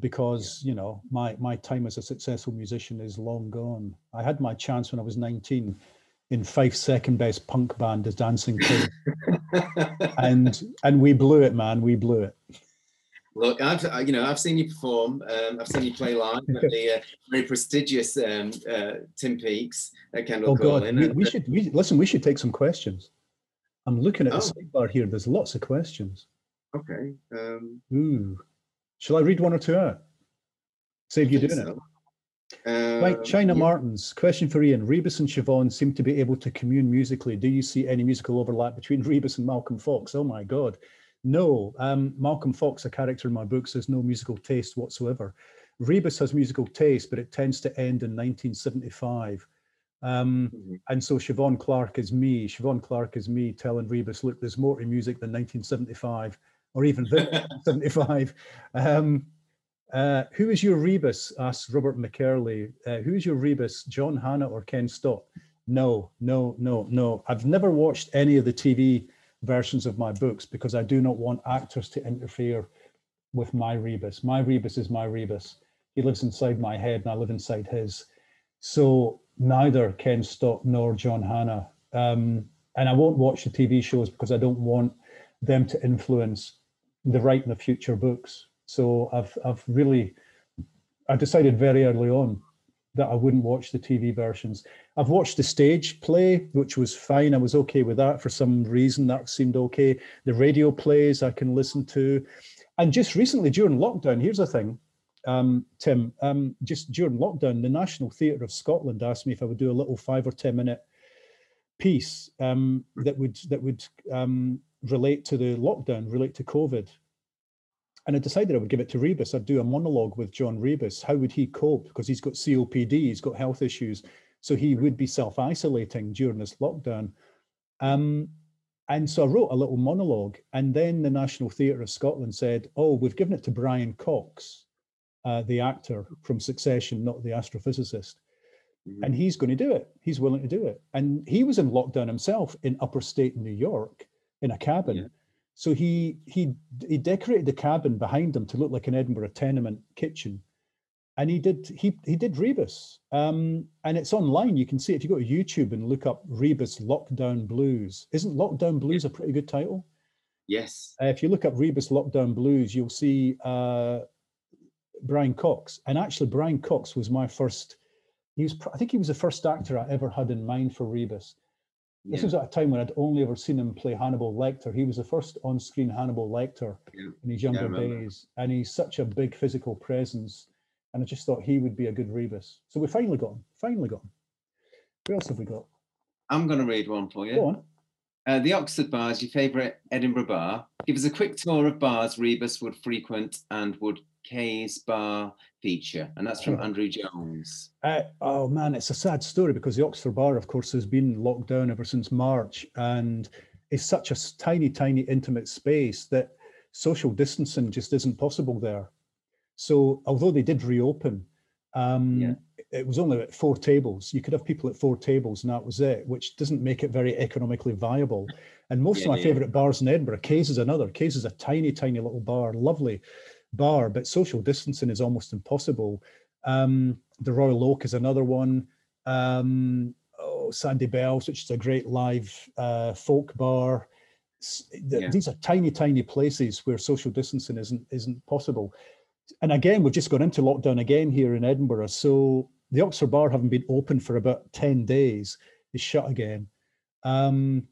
Speaker 1: because you know my my time as a successful musician is long gone. I had my chance when I was 19 in Fife's second best punk band as Dancing Pig, <laughs> and and we blew it, man. We blew it.
Speaker 2: Look, I've you know I've seen you perform. Um, I've seen you play live at the uh, very prestigious um, uh, Tim Peaks at Kendal
Speaker 1: Oh God, we, we
Speaker 2: uh,
Speaker 1: should we listen. We should take some questions. I'm looking at the
Speaker 2: Oh.
Speaker 1: sidebar here. There's lots of questions.
Speaker 2: okay. Um,
Speaker 1: Ooh. Shall I read one or two out? Save you doing it.
Speaker 2: so.
Speaker 1: Right,
Speaker 2: Um,
Speaker 1: China
Speaker 2: yeah.
Speaker 1: Martins, question for Ian. Rebus and Siobhan seem to be able to commune musically. Do you see any musical overlap between <laughs> Rebus and Malcolm Fox? Oh my God. No, um, Malcolm Fox, a character in my books, has no musical taste whatsoever. Rebus has musical taste, but it tends to end in 1975. Um,
Speaker 2: Mhm.
Speaker 1: and so Siobhan Clarke is me. Siobhan Clarke is me telling Rebus, look, there's more to music than 1975 or even <laughs> 75. Um, uh, who is your Rebus? asks Robert McCurley. Uh, who is your Rebus, John Hannah or Ken Stott? No, no, no, no. I've never watched any of the TV versions of my books because I do not want actors to interfere with my Rebus. My Rebus is my Rebus. He lives inside my head and I live inside his. So neither Ken Stott nor John Hannah. Um, and I won't watch the TV shows because I don't want them to influence the writing of future books. So I've I've really I decided very early on that I wouldn't watch the TV versions. I've watched the stage play, which was fine. I was okay with that for some reason. That seemed okay. The radio plays I can listen to. And just recently during lockdown, here's the thing, um, Tim, um, just during lockdown, the National Theatre of Scotland asked me if I would do a little five or 10 minute piece um, that would that would um, relate to the lockdown, relate to COVID. And I decided I would give it to Rebus. I'd do a monologue with John Rebus. How would he cope? Because he's got COPD, he's got health issues. So he would be self isolating during this lockdown. Um, and so I wrote a little monologue. And then the National Theatre of Scotland said, Oh, we've given it to Brian Cox, uh, the actor from Succession, not the astrophysicist
Speaker 2: Mhm.
Speaker 1: and he's going to do it. He's willing to do it. And he was in lockdown himself in upper state New York in a cabin.
Speaker 2: Yeah.
Speaker 1: So he he he decorated the cabin behind him to look like an Edinburgh tenement kitchen. And he did he he did Rebus. Um, and it's online. You can see it. if you go to YouTube and look up Rebus Lockdown Blues. Isn't Lockdown Blues a pretty good title?
Speaker 2: Yes.
Speaker 1: Uh, if you look up Rebus Lockdown Blues, you'll see uh, Brian Cox. And actually, Brian Cox was my first. He was, I think, he was the first actor I ever had in mind for Rebus. This
Speaker 2: Yeah.
Speaker 1: was at a time when I'd only ever seen him play Hannibal Lecter. He was the first on-screen Hannibal Lecter
Speaker 2: Yeah.
Speaker 1: in his younger days, and he's such a big physical presence. And I just thought he would be a good Rebus. So we finally got him. Finally got him. Who else have we got?
Speaker 2: I'm going to read one for you.
Speaker 1: Go on.
Speaker 2: Uh, the Oxford Bar is your favourite Edinburgh bar. Give us a quick tour of bars Rebus would frequent and would Kay's bar feature. And that's from Andrew Jones.
Speaker 1: Uh, oh man, it's a sad story because the Oxford Bar, of course, has been locked down ever since March, and it's such a tiny, tiny, intimate space that social distancing just isn't possible there. So, although they did reopen, um,
Speaker 2: Yeah.
Speaker 1: it was only at four tables. You could have people at four tables, and that was it, which doesn't make it very economically viable. And most
Speaker 2: Yeah,
Speaker 1: of my
Speaker 2: yeah.
Speaker 1: favourite bars in Edinburgh, Kay's is another. Kay's is a tiny, tiny little bar, lovely bar, but social distancing is almost impossible. Um, the Royal Oak is another one. Um, oh, Sandy Bells, which is a great live uh, folk bar.
Speaker 2: Yeah.
Speaker 1: These are tiny, tiny places where social distancing isn't isn't possible. And again, we've just gone into lockdown again here in Edinburgh. So the Oxford Bar, having been open for about ten days, is shut again. Um,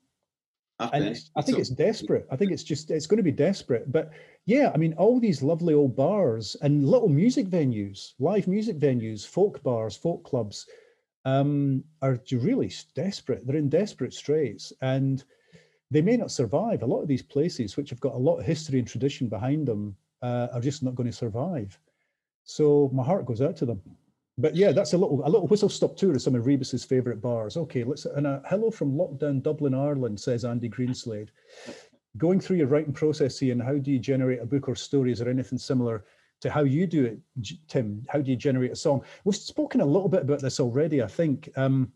Speaker 1: and. I think
Speaker 2: So-
Speaker 1: it's desperate. I think it's just it's going to be desperate. But yeah, I mean, all these lovely old bars and little music venues, live music venues, folk bars, folk clubs, um, are really desperate. They're in desperate straits, and they may not survive. A lot of these places, which have got a lot of history and tradition behind them, uh, are just not going to survive. So my heart goes out to them. but yeah, that's a little a little whistle stop tour of some of Rebus's favourite bars. Okay, let's and a hello from lockdown Dublin, Ireland, says Andy Greenslade. Going through your writing process, Ian, how do you generate a book or stories or anything similar to how you do it, Tim? How do you generate a song? We've spoken a little bit about this already, I think. Um,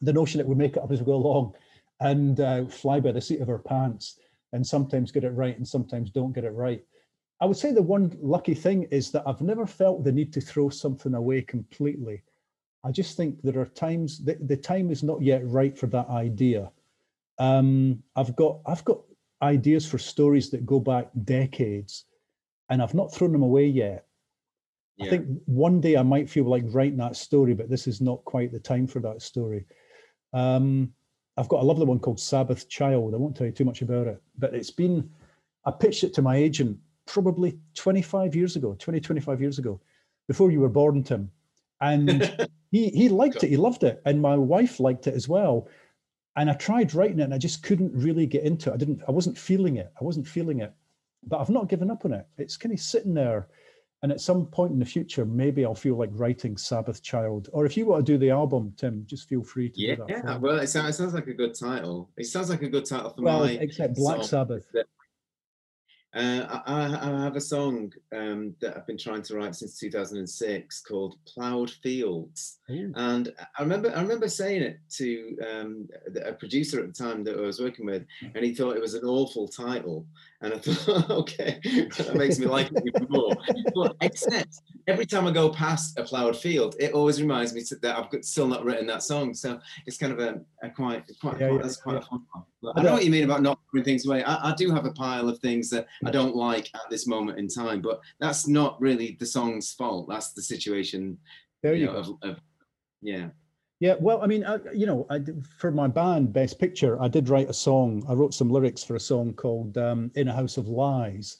Speaker 1: the notion that we make it up as we go along and uh, fly by the seat of our pants and sometimes get it right and sometimes don't get it right. I would say the one lucky thing is that I've never felt the need to throw something away completely. I just think there are times that the time is not yet right for that idea. Um, I've got I've got ideas for stories that go back decades, and I've not thrown them away yet. Yeah. I think one day I might feel like writing that story, but this is not quite the time for that story. Um, I've got a lovely one called Sabbath Child. I won't tell you too much about it, but it's been I pitched it to my agent probably 25 years ago, 20, 25 years ago, before you were born, Tim. And <laughs> he he liked it, he loved it. And my wife liked it as well. And I tried writing it and I just couldn't really get into it. I didn't, I wasn't feeling it. I wasn't feeling it. But I've not given up on it. It's kind of sitting there. And at some point in the future, maybe I'll feel like writing Sabbath Child. Or if you want to do the album, Tim, just feel free to
Speaker 2: yeah,
Speaker 1: do that.
Speaker 2: Yeah, well, it sounds, it sounds like a good title. It sounds like a good title for
Speaker 1: well,
Speaker 2: my
Speaker 1: except Black. Sabbath.
Speaker 2: Uh, I, I, have a song um, that I've been trying to write since 2006 called "Plowed Fields,"
Speaker 1: Ooh.
Speaker 2: and I remember I remember saying it to um, a producer at the time that I was working with, and he thought it was an awful title, and I thought, <laughs> okay, that makes me like it even more. But except every time I go past a ploughed field, it always reminds me that I've still not written that song, so it's kind of a, a quite quite,
Speaker 1: Yeah,
Speaker 2: quite
Speaker 1: yeah,
Speaker 2: that's quite
Speaker 1: yeah.
Speaker 2: a fun one. I know what you mean about not throwing things away. I, I do have a pile of things that I don't like at this moment in time, but that's not really the song's fault. That's the situation.
Speaker 1: There you
Speaker 2: know,
Speaker 1: go.
Speaker 2: of, of, yeah.
Speaker 1: Yeah, well, I mean, I, you know, I for my band Best Picture, I did write a song. I wrote some lyrics for a song called um, "In a House of Lies,"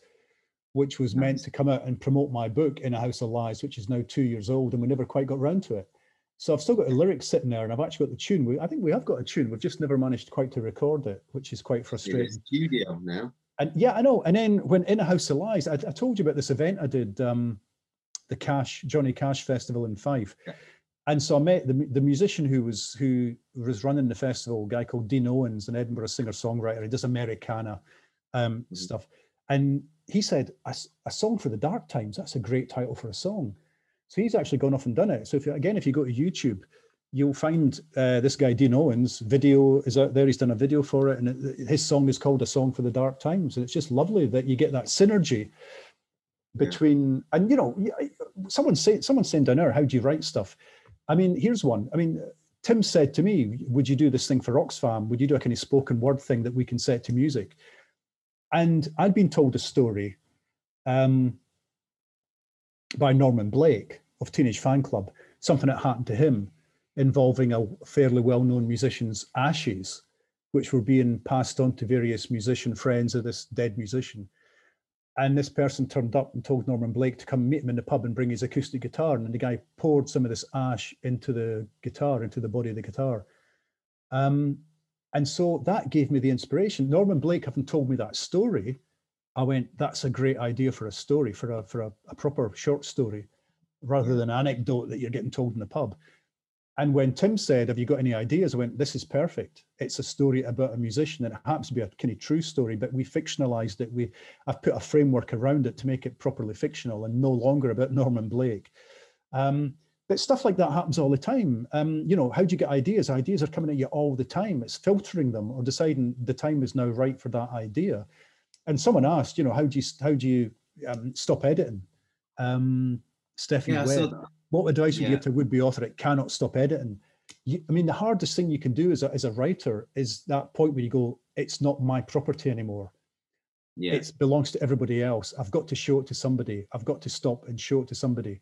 Speaker 1: which was meant to come out and promote my book "In a House of Lies," which is now two years old, and we never quite got round to it. So I've still got the lyrics sitting there, and I've actually got the tune. We, I think we have got a tune. We've just never managed quite to record it, which is quite frustrating.
Speaker 2: studio now.
Speaker 1: And yeah, I know. And then when in a house of lies, I, I told you about this event I did, um, the Cash Johnny Cash Festival in Fife.
Speaker 2: Yeah.
Speaker 1: And so I met the the musician who was who was running the festival, a guy called Dean Owens, an Edinburgh singer songwriter. He does Americana um,
Speaker 2: Mhm.
Speaker 1: stuff. And he said, "A song for the dark times. That's a great title for a song. So he's actually gone off and done it. So if you, again, if you go to YouTube, you'll find uh, this guy Dean Owens video is out there. He's done a video for it, and it, his song is called "A Song for the Dark Times." And it's just lovely that you get that synergy
Speaker 2: Yeah.
Speaker 1: between. And you know, someone say someone saying down there, "How do you write stuff?" I mean, here's one. I mean, Tim said to me, "Would you do this thing for Oxfam? Would you do a kind of spoken word thing that we can set to music?" And I'd been told a story um, by Norman Blake of Teenage Fanclub, something that happened to him involving a fairly well-known musician's ashes, which were being passed on to various musician friends of this dead musician. And this person turned up and told Norman Blake to come meet him in the pub and bring his acoustic guitar. And the guy poured some of this ash into the guitar, into the body of the guitar. Um, and so that gave me the inspiration. Norman Blake, having told me that story, I went, that's a great idea for a story, for a for a, a proper short story, rather than an anecdote that you're getting told in the pub. And when Tim said, Have you got any ideas? I went, This is perfect. It's a story about a musician and it happens to be a kind of true story, but we fictionalized it. We I've put a framework around it to make it properly fictional and no longer about Norman Blake. Um, but stuff like that happens all the time. Um, you know, how do you get ideas? Ideas are coming at you all the time. It's filtering them or deciding the time is now right for that idea. And someone asked, you know, how do you how do you um, stop editing? Um, Stephanie
Speaker 2: Yeah,
Speaker 1: Webb,
Speaker 2: saw
Speaker 1: what advice would you give to would-be author that cannot stop editing? You, I mean, the hardest thing you can do as a, as a writer is that point where you go, it's not my property anymore.
Speaker 2: Yeah.
Speaker 1: It belongs to everybody else. I've got to show it to somebody. I've got to stop and show it to somebody.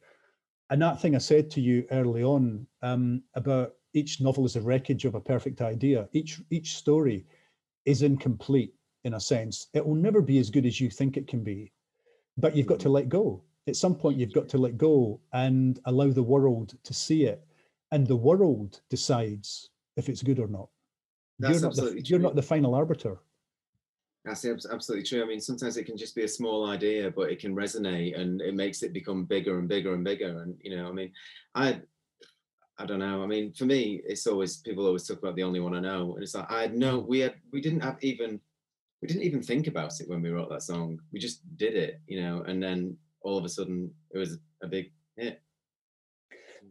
Speaker 1: And that thing I said to you early on um, about each novel is a wreckage of a perfect idea. Each each story is incomplete in a sense. It will never be as good as you think it can be, but you've got to mm-hmm. let go. At some point, you've got to let go and allow the world to see it, and the world decides if it's good or not.
Speaker 2: That's
Speaker 1: you're not the,
Speaker 2: absolutely
Speaker 1: you're not the final arbiter.
Speaker 2: That's absolutely true. I mean, sometimes it can just be a small idea, but it can resonate and it makes it become bigger and bigger and bigger. And you know, I mean, I I don't know. I mean, for me, it's always people always talk about the only one I know, and it's like I had no, we had we didn't have even we didn't even think about it when we wrote that song. We just did it, you know, and then all of a sudden it was a big hit.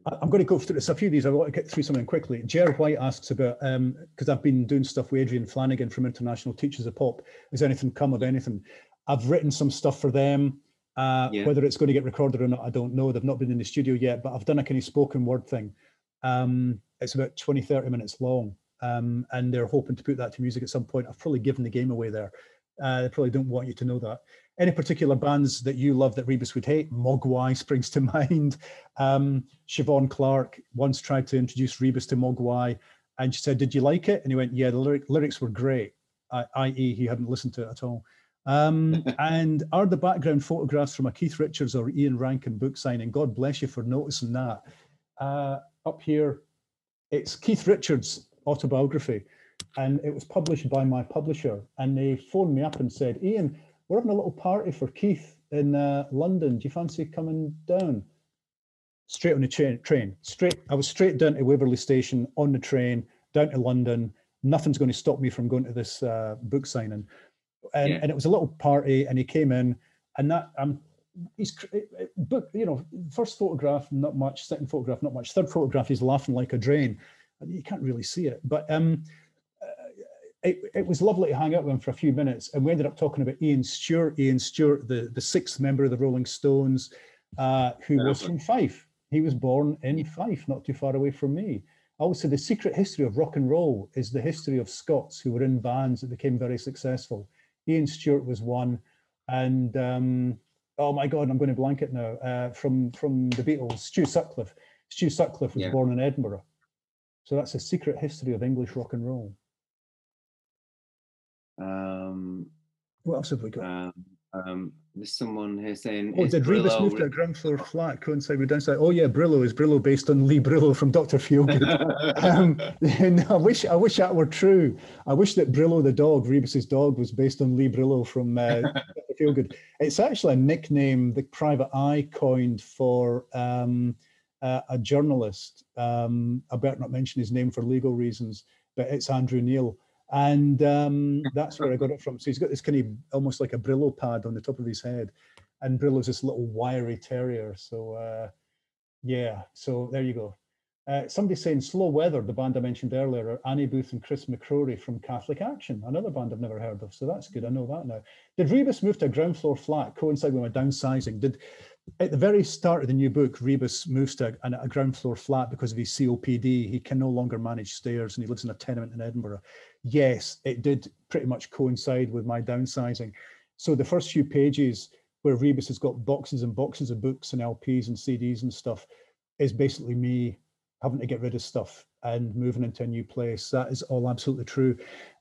Speaker 1: I'm going to go through this. A few of these, I want to get through something quickly. Jer White asks about, because um, I've been doing stuff with Adrian Flanagan from International Teachers of Pop. Has anything come of anything? I've written some stuff for them. Uh, yeah. Whether it's going to get recorded or not, I don't know. They've not been in the studio yet, but I've done a kind of spoken word thing. Um, it's about 20, 30 minutes long. Um, and they're hoping to put that to music at some point. I've probably given the game away there. Uh, they probably don't want you to know that. Any particular bands that you love that Rebus would hate? Mogwai springs to <laughs> mind. Um, Siobhan Clarke once tried to introduce Rebus to Mogwai and she said, did you like it? And he went, yeah, the lyric, lyrics were great, i.e. he hadn't listened to it at all. Um, <laughs> and are the background photographs from a Keith Richards or Ian Rankin book signing? God bless you for noticing that. Uh, up here, it's Keith Richards' autobiography and it was published by my publisher. And they phoned me up and said, Ian, we're having a little party for Keith in uh, London. Do you fancy coming down? Straight on the train, train, straight. I was straight down to Waverley Station on the train down to London. Nothing's going to stop me from going to this uh, book signing. And, yeah. and it was a little party, and he came in, and that I'm um, he's book you know first photograph not much second photograph not much third photograph he's laughing like a drain you can't really see it but um it, it was lovely to hang out with him for a few minutes, and we ended up talking about Ian Stewart. Ian Stewart, the, the sixth member of the Rolling Stones, uh, who was from Fife. He was born in Fife, not too far away from me. Also, the secret history of rock and roll is the history of Scots who were in bands that became very successful. Ian Stewart was one, and um, oh my God, I'm going to blank it now. Uh, from from the Beatles, Stu Sutcliffe. Stu Sutcliffe was yeah. born in Edinburgh, so that's a secret history of English rock and roll.
Speaker 2: Um,
Speaker 1: what else have we got?
Speaker 2: Um, um, there's someone here saying.
Speaker 1: Oh, did Rebus move to a ground floor flat coincide with downside? Oh yeah, Brillo is Brillo based on Lee Brilleaux from Doctor Feelgood. <laughs> um, <laughs> and I wish I wish that were true. I wish that Brillo the dog, Rebus's dog, was based on Lee Brilleaux from uh, <laughs> Doctor Feelgood. It's actually a nickname the Private Eye coined for um, uh, a journalist. Um, I better not mention his name for legal reasons, but it's Andrew Neil and um, <laughs> that's where I got it from. So he's got this kind of almost like a Brillo pad on the top of his head, and Brillo's this little wiry terrier. So uh, yeah, so there you go. Uh, somebody saying Slow Weather, the band I mentioned earlier, are Annie Booth and Chris McCrory from Catholic Action, another band I've never heard of. So that's good. I know that now. Did Rebus move to a ground floor flat coincide with my downsizing? Did at the very start of the new book, Rebus moves to a, a ground floor flat because of his COPD. He can no longer manage stairs and he lives in a tenement in Edinburgh yes, it did pretty much coincide with my downsizing. So the first few pages where Rebus has got boxes and boxes of books and LPs and CDs and stuff is basically me having to get rid of stuff and moving into a new place. That is all absolutely true.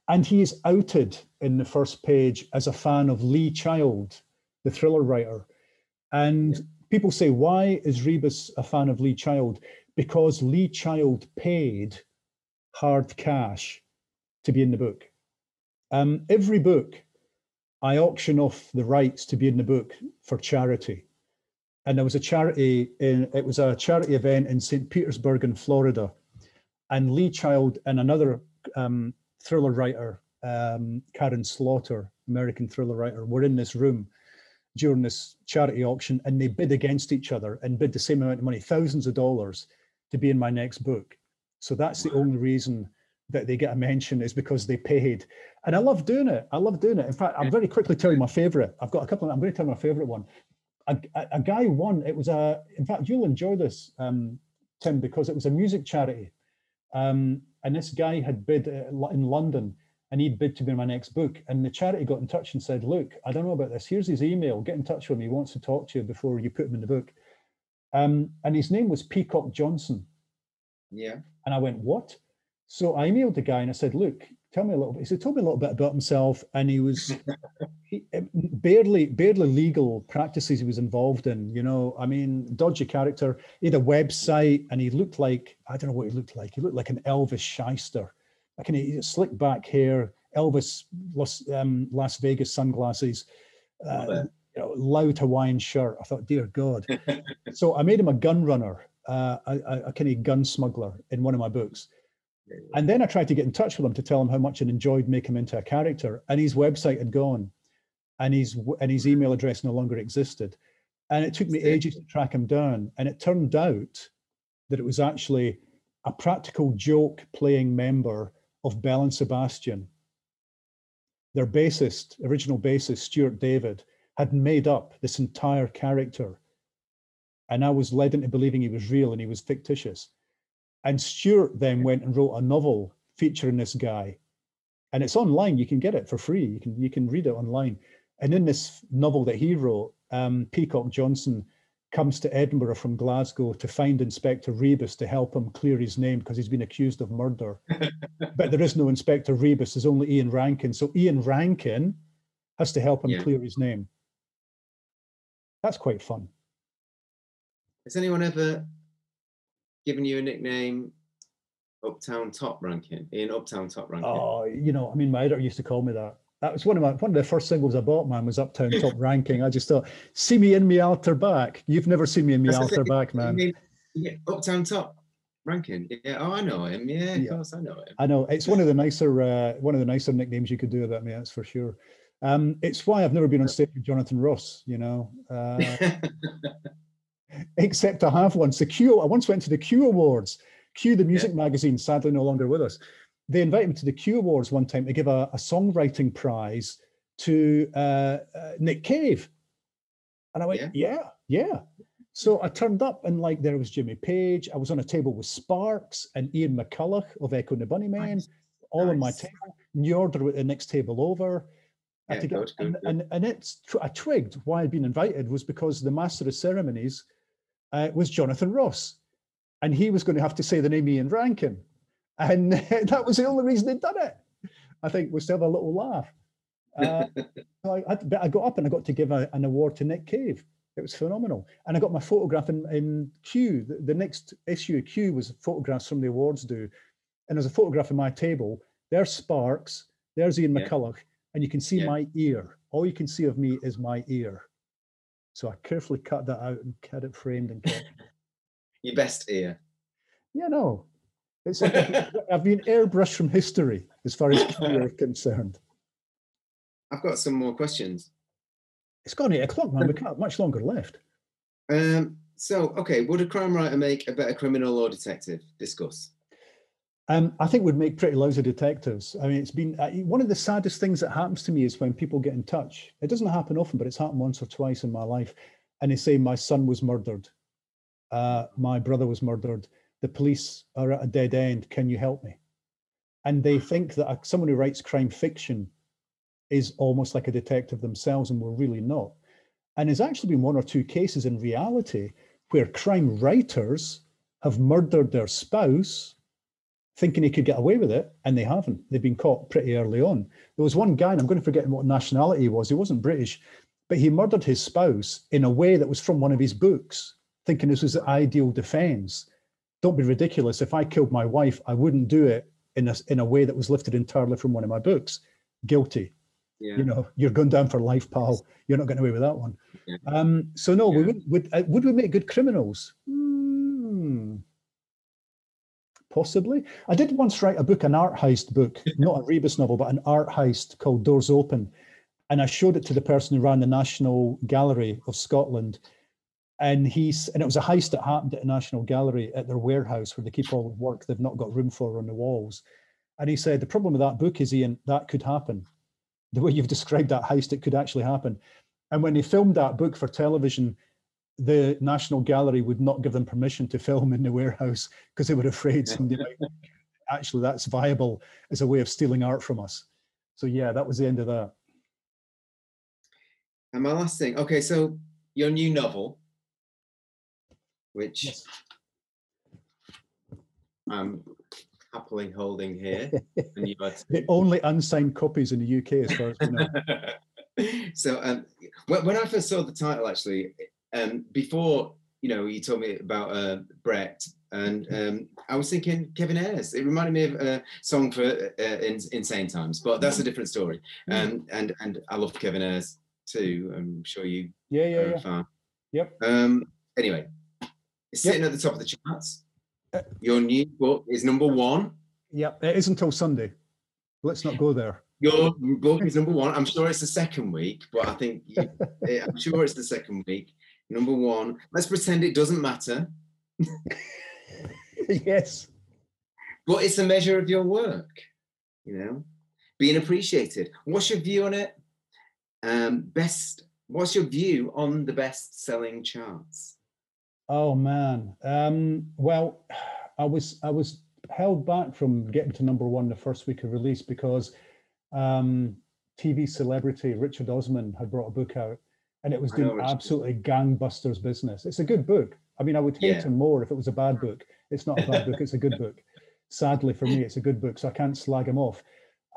Speaker 1: And he is outed in the first page as a fan of Lee Child, the thriller writer. And yeah. people say, why is Rebus a fan of Lee Child? Because Lee Child paid hard cash to be in the book. Um, every book, I auction off the rights to be in the book for charity. And there was a charity in it was a charity event in St. Petersburg in Florida. And Lee Child and another um, thriller writer, um, Karin Slaughter, American thriller writer, were in this room during this charity auction and they bid against each other and bid the same amount of money, thousands of dollars, to be in my next book. So that's the only reason that they get a mention is because they paid. And I love doing it. I love doing it. In fact, I'll very quickly tell you my favorite. I've got a couple of, I'm going to tell you my favorite one. A, a, a guy won, it was a, in fact, you'll enjoy this, um, Tim, because it was a music charity. Um, and this guy had bid uh, in London and he'd bid to be in my next book. And the charity got in touch and said, look, I don't know about this. Here's his email. Get in touch with him. He wants to talk to you before you put him in the book. Um, and his name was Peacock Johnson.
Speaker 2: Yeah.
Speaker 1: And I went, what? So I emailed the guy and I said, look, tell me a little bit. He said, told me a little bit about himself. And he was <laughs> he, eh, barely, barely legal practices he was involved in. You know, I mean, dodgy character. He had a website and he looked like, I don't know what he looked like. He looked like an Elvis shyster. Like he slick back hair, Elvis Las, um, Las Vegas sunglasses, uh, you know, loud Hawaiian shirt. I thought, dear God. <laughs> so I made him a gun runner, uh, a, a, a kind of gun smuggler in one of my books. And then I tried to get in touch with him to tell him how much I enjoyed making him into a character, and his website had gone, and his and his email address no longer existed, and it took me ages to track him down. And it turned out that it was actually a practical joke playing member of Belle and Sebastian. Their bassist, original bassist Stuart David, had made up this entire character, and I was led into believing he was real and he was fictitious. And Stuart then went and wrote a novel featuring this guy. And it's online, you can get it for free. You can you can read it online. And in this novel that he wrote, um, Peacock Johnson comes to Edinburgh from Glasgow to find Inspector Rebus to help him clear his name because he's been accused of murder. <laughs> but there is no Inspector Rebus, there's only Ian Rankin. So Ian Rankin has to help him
Speaker 2: Yeah.
Speaker 1: clear his name. That's quite fun.
Speaker 2: Has anyone ever given you a nickname Uptown Top Ranking? Ian Uptown Top Ranking.
Speaker 1: Oh, you know, I mean, my editor used to call me that. That was one of my one of the first singles I bought, man, was Uptown Top <laughs> Ranking. I just thought, see me in me altar back. You've never seen me in me
Speaker 2: That's
Speaker 1: altar back, man.
Speaker 2: mean, yeah, Uptown Top Ranking. Yeah, oh, I know him. Yeah, of
Speaker 1: Yeah.
Speaker 2: course, I know him.
Speaker 1: I know it's one of the nicer uh, one of the nicer nicknames you could do about me. That's for sure. Um, it's why I've never been on stage with Jonathan Ross. You know, uh, <laughs> except I have once. The Q. I once went to the Q Awards. Q, the music magazine, sadly no longer with us. They invited me to the Q Awards one time to give a, a songwriting prize to uh, uh, Nick Cave, and I went,
Speaker 2: Yeah.
Speaker 1: yeah, yeah. So I turned up and like there was Jimmy Page. I was on a table with Sparks and Ian McCulloch of Echo and the Bunnymen,
Speaker 2: Nice.
Speaker 1: all on my
Speaker 2: Nice.
Speaker 1: table. New Order with the next table over.
Speaker 2: Yeah,
Speaker 1: get-
Speaker 2: good,
Speaker 1: and,
Speaker 2: good.
Speaker 1: and and it's I twigged why I'd been invited was because the master of ceremonies uh, was Jonathan Ross, and he was going to have to say the name Ian Rankin, and <laughs> that was the only reason they'd done it. I think was to have a little laugh. <laughs> Uh, so I, I, but I got up and I got to give a, an award to Nick Cave. It was phenomenal, and I got my photograph in, in Q. The, the next issue of Q was photographs from the awards do, and there's a photograph of my table. There's Sparks. There's Ian
Speaker 2: Yeah.
Speaker 1: McCulloch, and you can see
Speaker 2: Yeah.
Speaker 1: my ear. All you can see of me is my ear. So I carefully cut that out and had it framed and kept. <laughs>
Speaker 2: Your best ear.
Speaker 1: yeah, no, it's <laughs> I've, been airbrushed from history as far as are <laughs> concerned.
Speaker 2: I've got some more questions.
Speaker 1: It's gone eight o'clock, man. We can't have much longer left.
Speaker 2: Um, so, okay, would a crime writer make a better criminal or detective? Discuss.
Speaker 1: Um, I think would make pretty lousy detectives. I mean, it's been uh, one of the saddest things that happens to me is when people get in touch. It doesn't happen often, but it's happened once or twice in my life, and they say my son was murdered, uh, my brother was murdered. The police are at a dead end. Can you help me? And they mm. think that someone who writes crime fiction is almost like a detective themselves, and we're really not. And there's actually been one or two cases in reality where crime writers have murdered their spouse thinking he could get away with it, and they haven't. They've been caught pretty early on. There was one guy, and I'm going to forget what nationality he was. He wasn't British, but he murdered his spouse in a way that was from one of his books, thinking this was the ideal defense. Don't be ridiculous. If I killed my wife, I wouldn't do it in a, in a way that was lifted entirely from one of my books. Guilty.
Speaker 2: Yeah.
Speaker 1: You know, you're going down for life, pal. You're not getting away with that one.
Speaker 2: Yeah.
Speaker 1: Um, so no, we would would uh, would we make good criminals? Hmm. Possibly. I did once write a book, an art heist book, <laughs> not a Rebus novel, but an art heist called Doors Open. And I showed it to the person who ran the National Gallery of Scotland. And he's and it was a heist that happened at the National Gallery at their warehouse where they keep all the work they've not got room for on the walls. And he said, the problem with that book is, Ian, that could happen. The way you've <laughs> described that heist, it could actually happen. And when they filmed that book for television, the National Gallery would not give them permission to film in the warehouse <laughs> because they were afraid somebody might actually that's viable as a way of stealing art from us. So yeah, that was the end of that.
Speaker 2: And my last thing. Okay, so your new novel, which
Speaker 1: Yes.
Speaker 2: I'm happily holding here, <laughs> and you are
Speaker 1: The only unsigned copies in the UK, as far as we know. <laughs>
Speaker 2: so um, when, I first saw the title, actually, um, before you know, you told me about uh, Brecht and um, I was thinking Kevin Ayers. It reminded me of a song for uh, in, Insane Times, but that's a different story. Um, and and I love Kevin Ayers too. I'm sure you
Speaker 1: Yeah, yeah, yeah.
Speaker 2: fan.
Speaker 1: Yep.
Speaker 2: Um, anyway, it's
Speaker 1: Yep.
Speaker 2: sitting at the top of the charts.
Speaker 1: Uh,
Speaker 2: Your new book is number one.
Speaker 1: Yep. It is until Sunday. Let's not go there.
Speaker 2: Your book is number one. I'm sure it's the second week, but I think you, <laughs> I'm sure it's the second week. Number one. Let's pretend it doesn't matter, <laughs>
Speaker 1: yes.
Speaker 2: but it's a measure of your work. You know, being appreciated. What's your view on it? Um, best. What's your view on the best-selling charts?
Speaker 1: Oh man. Um, well, I was I was held back from getting to number one the first week of release because um, TV celebrity Richard Osman had brought a book out, and it was doing absolutely gangbusters business. It's a good book. I mean, I would hate
Speaker 2: Yeah.
Speaker 1: him more if it was a bad book. It's not a bad book. It's a good book. Sadly for me, it's a good book, so I can't slag him off.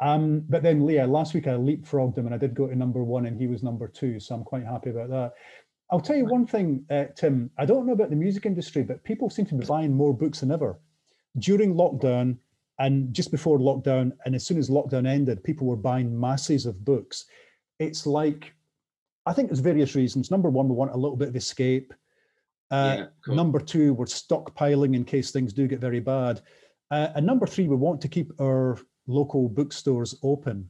Speaker 1: Um, but then Leah, last week I leapfrogged him and I did go to number one and he was number two, so I'm quite happy about that. I'll tell you one thing, uh, Tim. I don't know about the music industry, but people seem to be buying more books than ever. During lockdown and just before lockdown, and as soon as lockdown ended, people were buying masses of books. It's like, I think there's various reasons. Number one, we want a little bit of escape. Uh,
Speaker 2: yeah, cool.
Speaker 1: Number two, we're stockpiling in case things do get very bad. Uh, and number three, we want to keep our local bookstores open.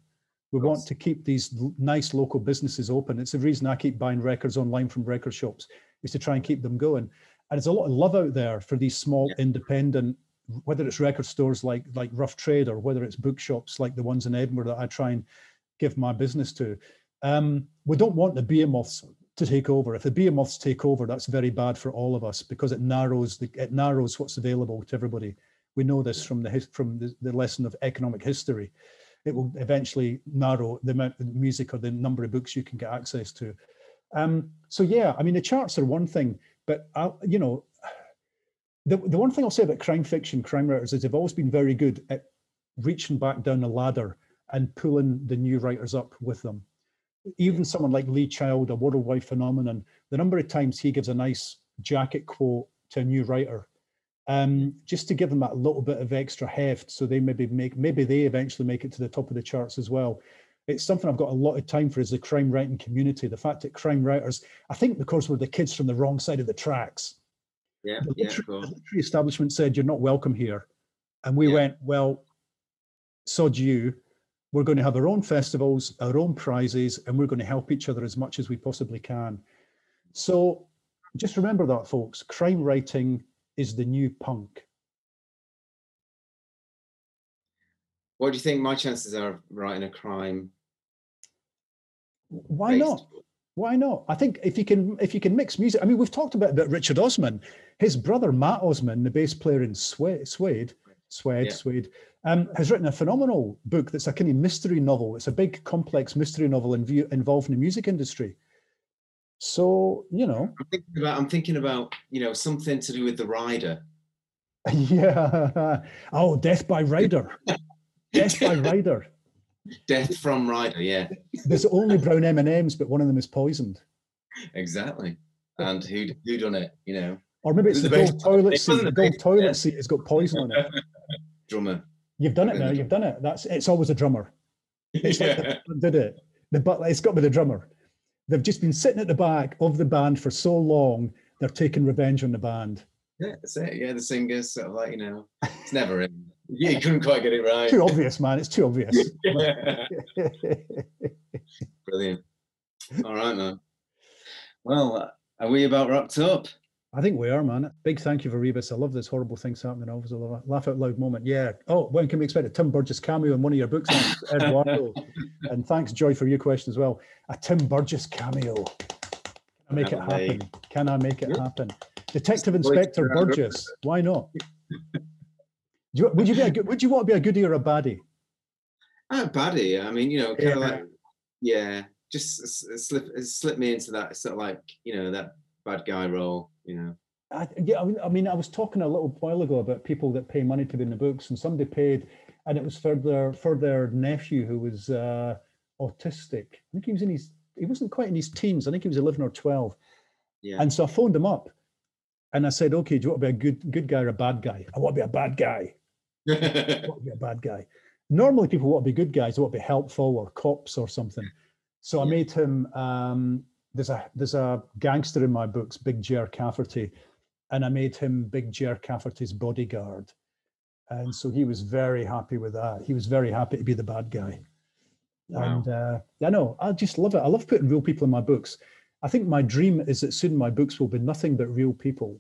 Speaker 1: We want to keep these nice local businesses open. It's the reason I keep buying records online from record shops, is to try and keep them going. And there's a lot of love out there for these small
Speaker 2: Yeah.
Speaker 1: independent, whether it's record stores like like Rough Trade or whether it's bookshops like the ones in Edinburgh that I try and give my business to. Um, we don't want the behemoths to take over. If the behemoths take over, that's very bad for all of us because it narrows the it narrows what's available to everybody. We know this from the from the, the lesson of economic history. It will eventually narrow the amount of music or the number of books you can get access to. Um, so yeah, I mean the charts are one thing, but I, you know, the the one thing I'll say about crime fiction, crime writers is they've always been very good at reaching back down the ladder and pulling the new writers up with them. Even someone like Lee Child, a worldwide phenomenon, the number of times he gives a nice jacket quote to a new writer, um, just to give them that little bit of extra heft, so they maybe make maybe they eventually make it to the top of the charts as well. It's something I've got a lot of time for is the crime writing community. The fact that crime writers, I think because we're the kids from the wrong side of the tracks,
Speaker 2: yeah,
Speaker 1: the
Speaker 2: yeah,
Speaker 1: literary,
Speaker 2: cool.
Speaker 1: the literary establishment said you're not welcome here and we
Speaker 2: Yeah.
Speaker 1: went well sod you we're going to have our own festivals our own prizes and we're going to help each other as much as we possibly can so just remember that folks crime writing is the new punk
Speaker 2: What do you think my chances are of writing a crime?
Speaker 1: why not why not i think if you can if you can mix music i mean we've talked about, about richard osman his brother mat osman the bass player in suede suede suede,
Speaker 2: Yeah.
Speaker 1: suede um, has written a phenomenal book that's a kind of mystery novel it's a big complex mystery novel in view, involving the music industry so you know
Speaker 2: I'm thinking about. I'm thinking about you know something to do with the rider. <laughs>
Speaker 1: yeah oh death by rider death by <laughs> rider
Speaker 2: Death from Rider. Yeah,
Speaker 1: there's only brown m&ms but one of them is poisoned
Speaker 2: exactly. And who who done it? You know,
Speaker 1: or maybe it's
Speaker 2: The
Speaker 1: the, gold toilet seat the
Speaker 2: the
Speaker 1: gold toilet
Speaker 2: yeah.
Speaker 1: seat has got poison on it <laughs>
Speaker 2: drummer.
Speaker 1: You've done it now. You've done it. That's it's always a drummer. It's like the did it. The but it's got to be the drummer. They've just been sitting at the back of the band for so long. They're taking revenge on the band.
Speaker 2: Yeah, that's it. Yeah, the singers sort of like you know, it's never in. Yeah, you <laughs> couldn't quite get it right.
Speaker 1: Too obvious, man. It's too obvious. <laughs>
Speaker 2: Brilliant. All right, man. Well, are we about wrapped up?
Speaker 1: I think we are, man. Big thank you for Rebus. I love this horrible things happening. I always love a laugh out loud moment. Yeah. Oh, when can we expect a Tim Burgess cameo in one of your books, <laughs> Eduardo? and thanks, Joy, for your question as well. A Tim Burgess cameo. Can I make it happen? Can I make it
Speaker 2: Yeah.
Speaker 1: happen? Detective Inspector. Burgess. Why not? Do you, would you be a good, would you want to be a goodie or a baddie?
Speaker 2: Ah, baddie. I mean, you know, kind
Speaker 1: Yeah.
Speaker 2: of like, yeah, just s- s- slip slip me into that sort of like, you know, that bad guy role. You know,
Speaker 1: I, yeah, I mean, I mean, I was talking a little while ago about people that pay money to be in the books, and somebody paid, and it was for their for their nephew who was uh, autistic. I think he was in his, he wasn't quite in his teens. I think he was eleven or twelve.
Speaker 2: yeah,
Speaker 1: And so I phoned him up, And I said, okay, do you want to be a good good guy or a bad guy? I want to be a bad guy. <laughs> I want to be a bad guy. Normally, people want to be good guys. They want to be helpful or cops or something. So I
Speaker 2: Yeah.
Speaker 1: made him. Um, there's a there's a gangster in my books, Big Ger Cafferty, and I made him Big Ger Cafferty's bodyguard. And so he was very happy with that. He was very happy to be the bad guy.
Speaker 2: Wow.
Speaker 1: And uh, I know, I just love it. I love putting real people in my books. I think my dream is that soon my books will be nothing but real people.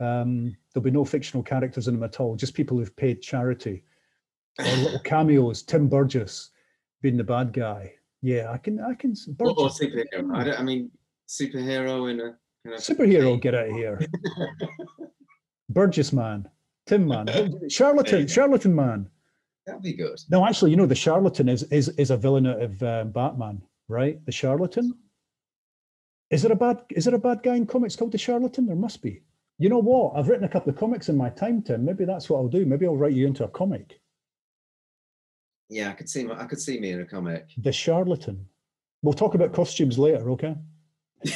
Speaker 1: Um, there'll be no fictional characters in them at all, just people who've paid charity or little <laughs> cameos. Tim Burgess being the bad guy. Yeah, I can, I can.
Speaker 2: or, or superhero. I, I mean, superhero in a kind of
Speaker 1: superhero, get out of <laughs> here. Burgess man, Tim man, <laughs> charlatan, charlatan man.
Speaker 2: That'd be good.
Speaker 1: No, actually, you know, the charlatan is is is a villain out of um, Batman, right? The charlatan. Is there a bad is there a bad guy in comics called the charlatan? There must be. You know what? I've written a couple of comics in my time, Tim. Maybe that's what I'll do. Maybe I'll write you into a comic.
Speaker 2: Yeah, I could see. my- I could see me in a comic.
Speaker 1: The charlatan. We'll talk about costumes later, okay? <laughs>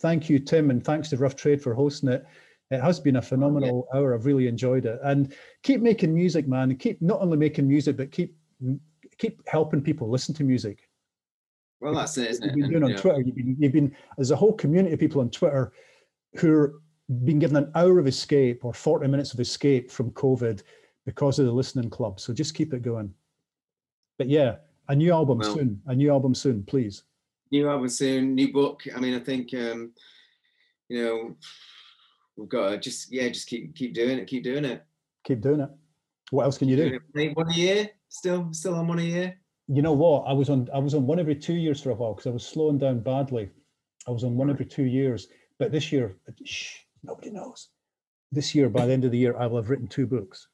Speaker 1: Thank you, Tim, and thanks to Rough Trade for hosting it. It has been a phenomenal hour. I've really enjoyed it. And keep making music, man. And keep not only making music, but keep keep helping people listen to music.
Speaker 2: well, that's it, isn't
Speaker 1: You've
Speaker 2: it?
Speaker 1: been
Speaker 2: And,
Speaker 1: doing on
Speaker 2: you know,
Speaker 1: Twitter. You've been you've been there's a whole community of people on Twitter who're been given an hour of escape or 40 minutes of escape from COVID because of the listening club. So just keep it going. But yeah, a new album
Speaker 2: Well-
Speaker 1: soon. A new album soon, please.
Speaker 2: new album soon, new book. I mean, I think um, you know we've got to just yeah, just keep keep doing it, keep doing it.
Speaker 1: Keep doing it. What else can you do?
Speaker 2: Doing it. Hey, One a year, still still on one a year.
Speaker 1: You know what? I was on I was on one every two years for a while because I was slowing down badly. I was on one every two years. But this year, shh, nobody knows. This year, by the end of the year, I will have written two books.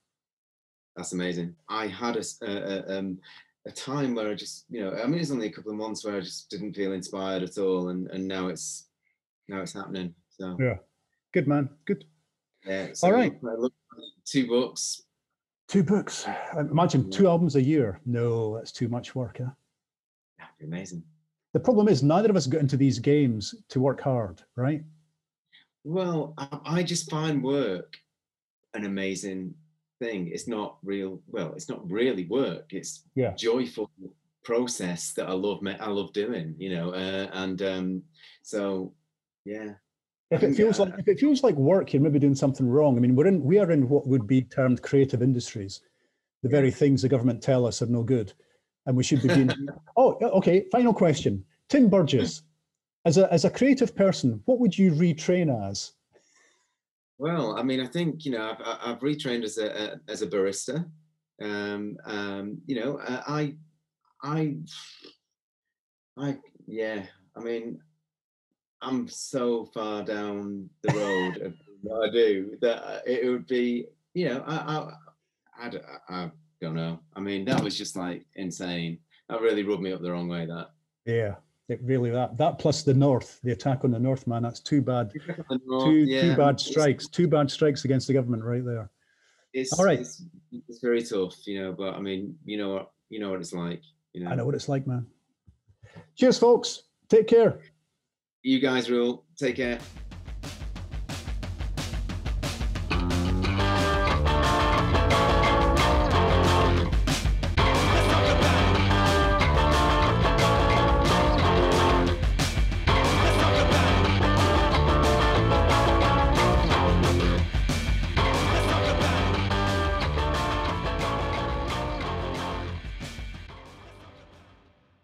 Speaker 2: That's amazing. I had a, s- a- a, um, a time where I just, you know, I mean, it's only a couple of months where I just didn't feel inspired at all, and and now it's now it's happening. So
Speaker 1: Yeah. Good man. Good.
Speaker 2: yeah. So
Speaker 1: All right.
Speaker 2: I look- two books.
Speaker 1: Two books. I Imagine two albums a year. No, that's too much work. Huh?
Speaker 2: That'd be amazing.
Speaker 1: The problem is neither of us got into these games to work hard, right?
Speaker 2: Well, I, I just find work an amazing thing. It's not real. Well, it's not really work. It's
Speaker 1: Yeah.
Speaker 2: joyful process that I love. I love doing. You know, uh, and um, so yeah.
Speaker 1: If it feels
Speaker 2: uh,
Speaker 1: like if it feels like work, you're maybe doing something wrong. I mean, we're in we are in what would be termed creative industries, the very things the government tell us are no good, and we should be doing. <laughs> oh, okay. Final question, Tim Burgess, as a as a creative person, what would you retrain as?
Speaker 2: Well, I mean, I think you know, I've, I- I've retrained as a, a as a barista. Um, um, you know, uh, I, I, I, yeah. I mean, I'm so far down the road of <laughs> what I do that uh, it would be, you know, I, I, I don't know. I mean, that was just like insane. That really rubbed me up the wrong way. That.
Speaker 1: Yeah, it really that that plus the North, the attack on the North, man. That's too bad, <laughs>
Speaker 2: well,
Speaker 1: two
Speaker 2: yeah,
Speaker 1: two bad strikes, two bad strikes against the government right there.
Speaker 2: It's,
Speaker 1: All right.
Speaker 2: It's, it's very tough, you know. But I mean, you know what, you know what it's like. You know.
Speaker 1: I know what it's like, man. Cheers, folks. Take care.
Speaker 2: You guys rule. Take care.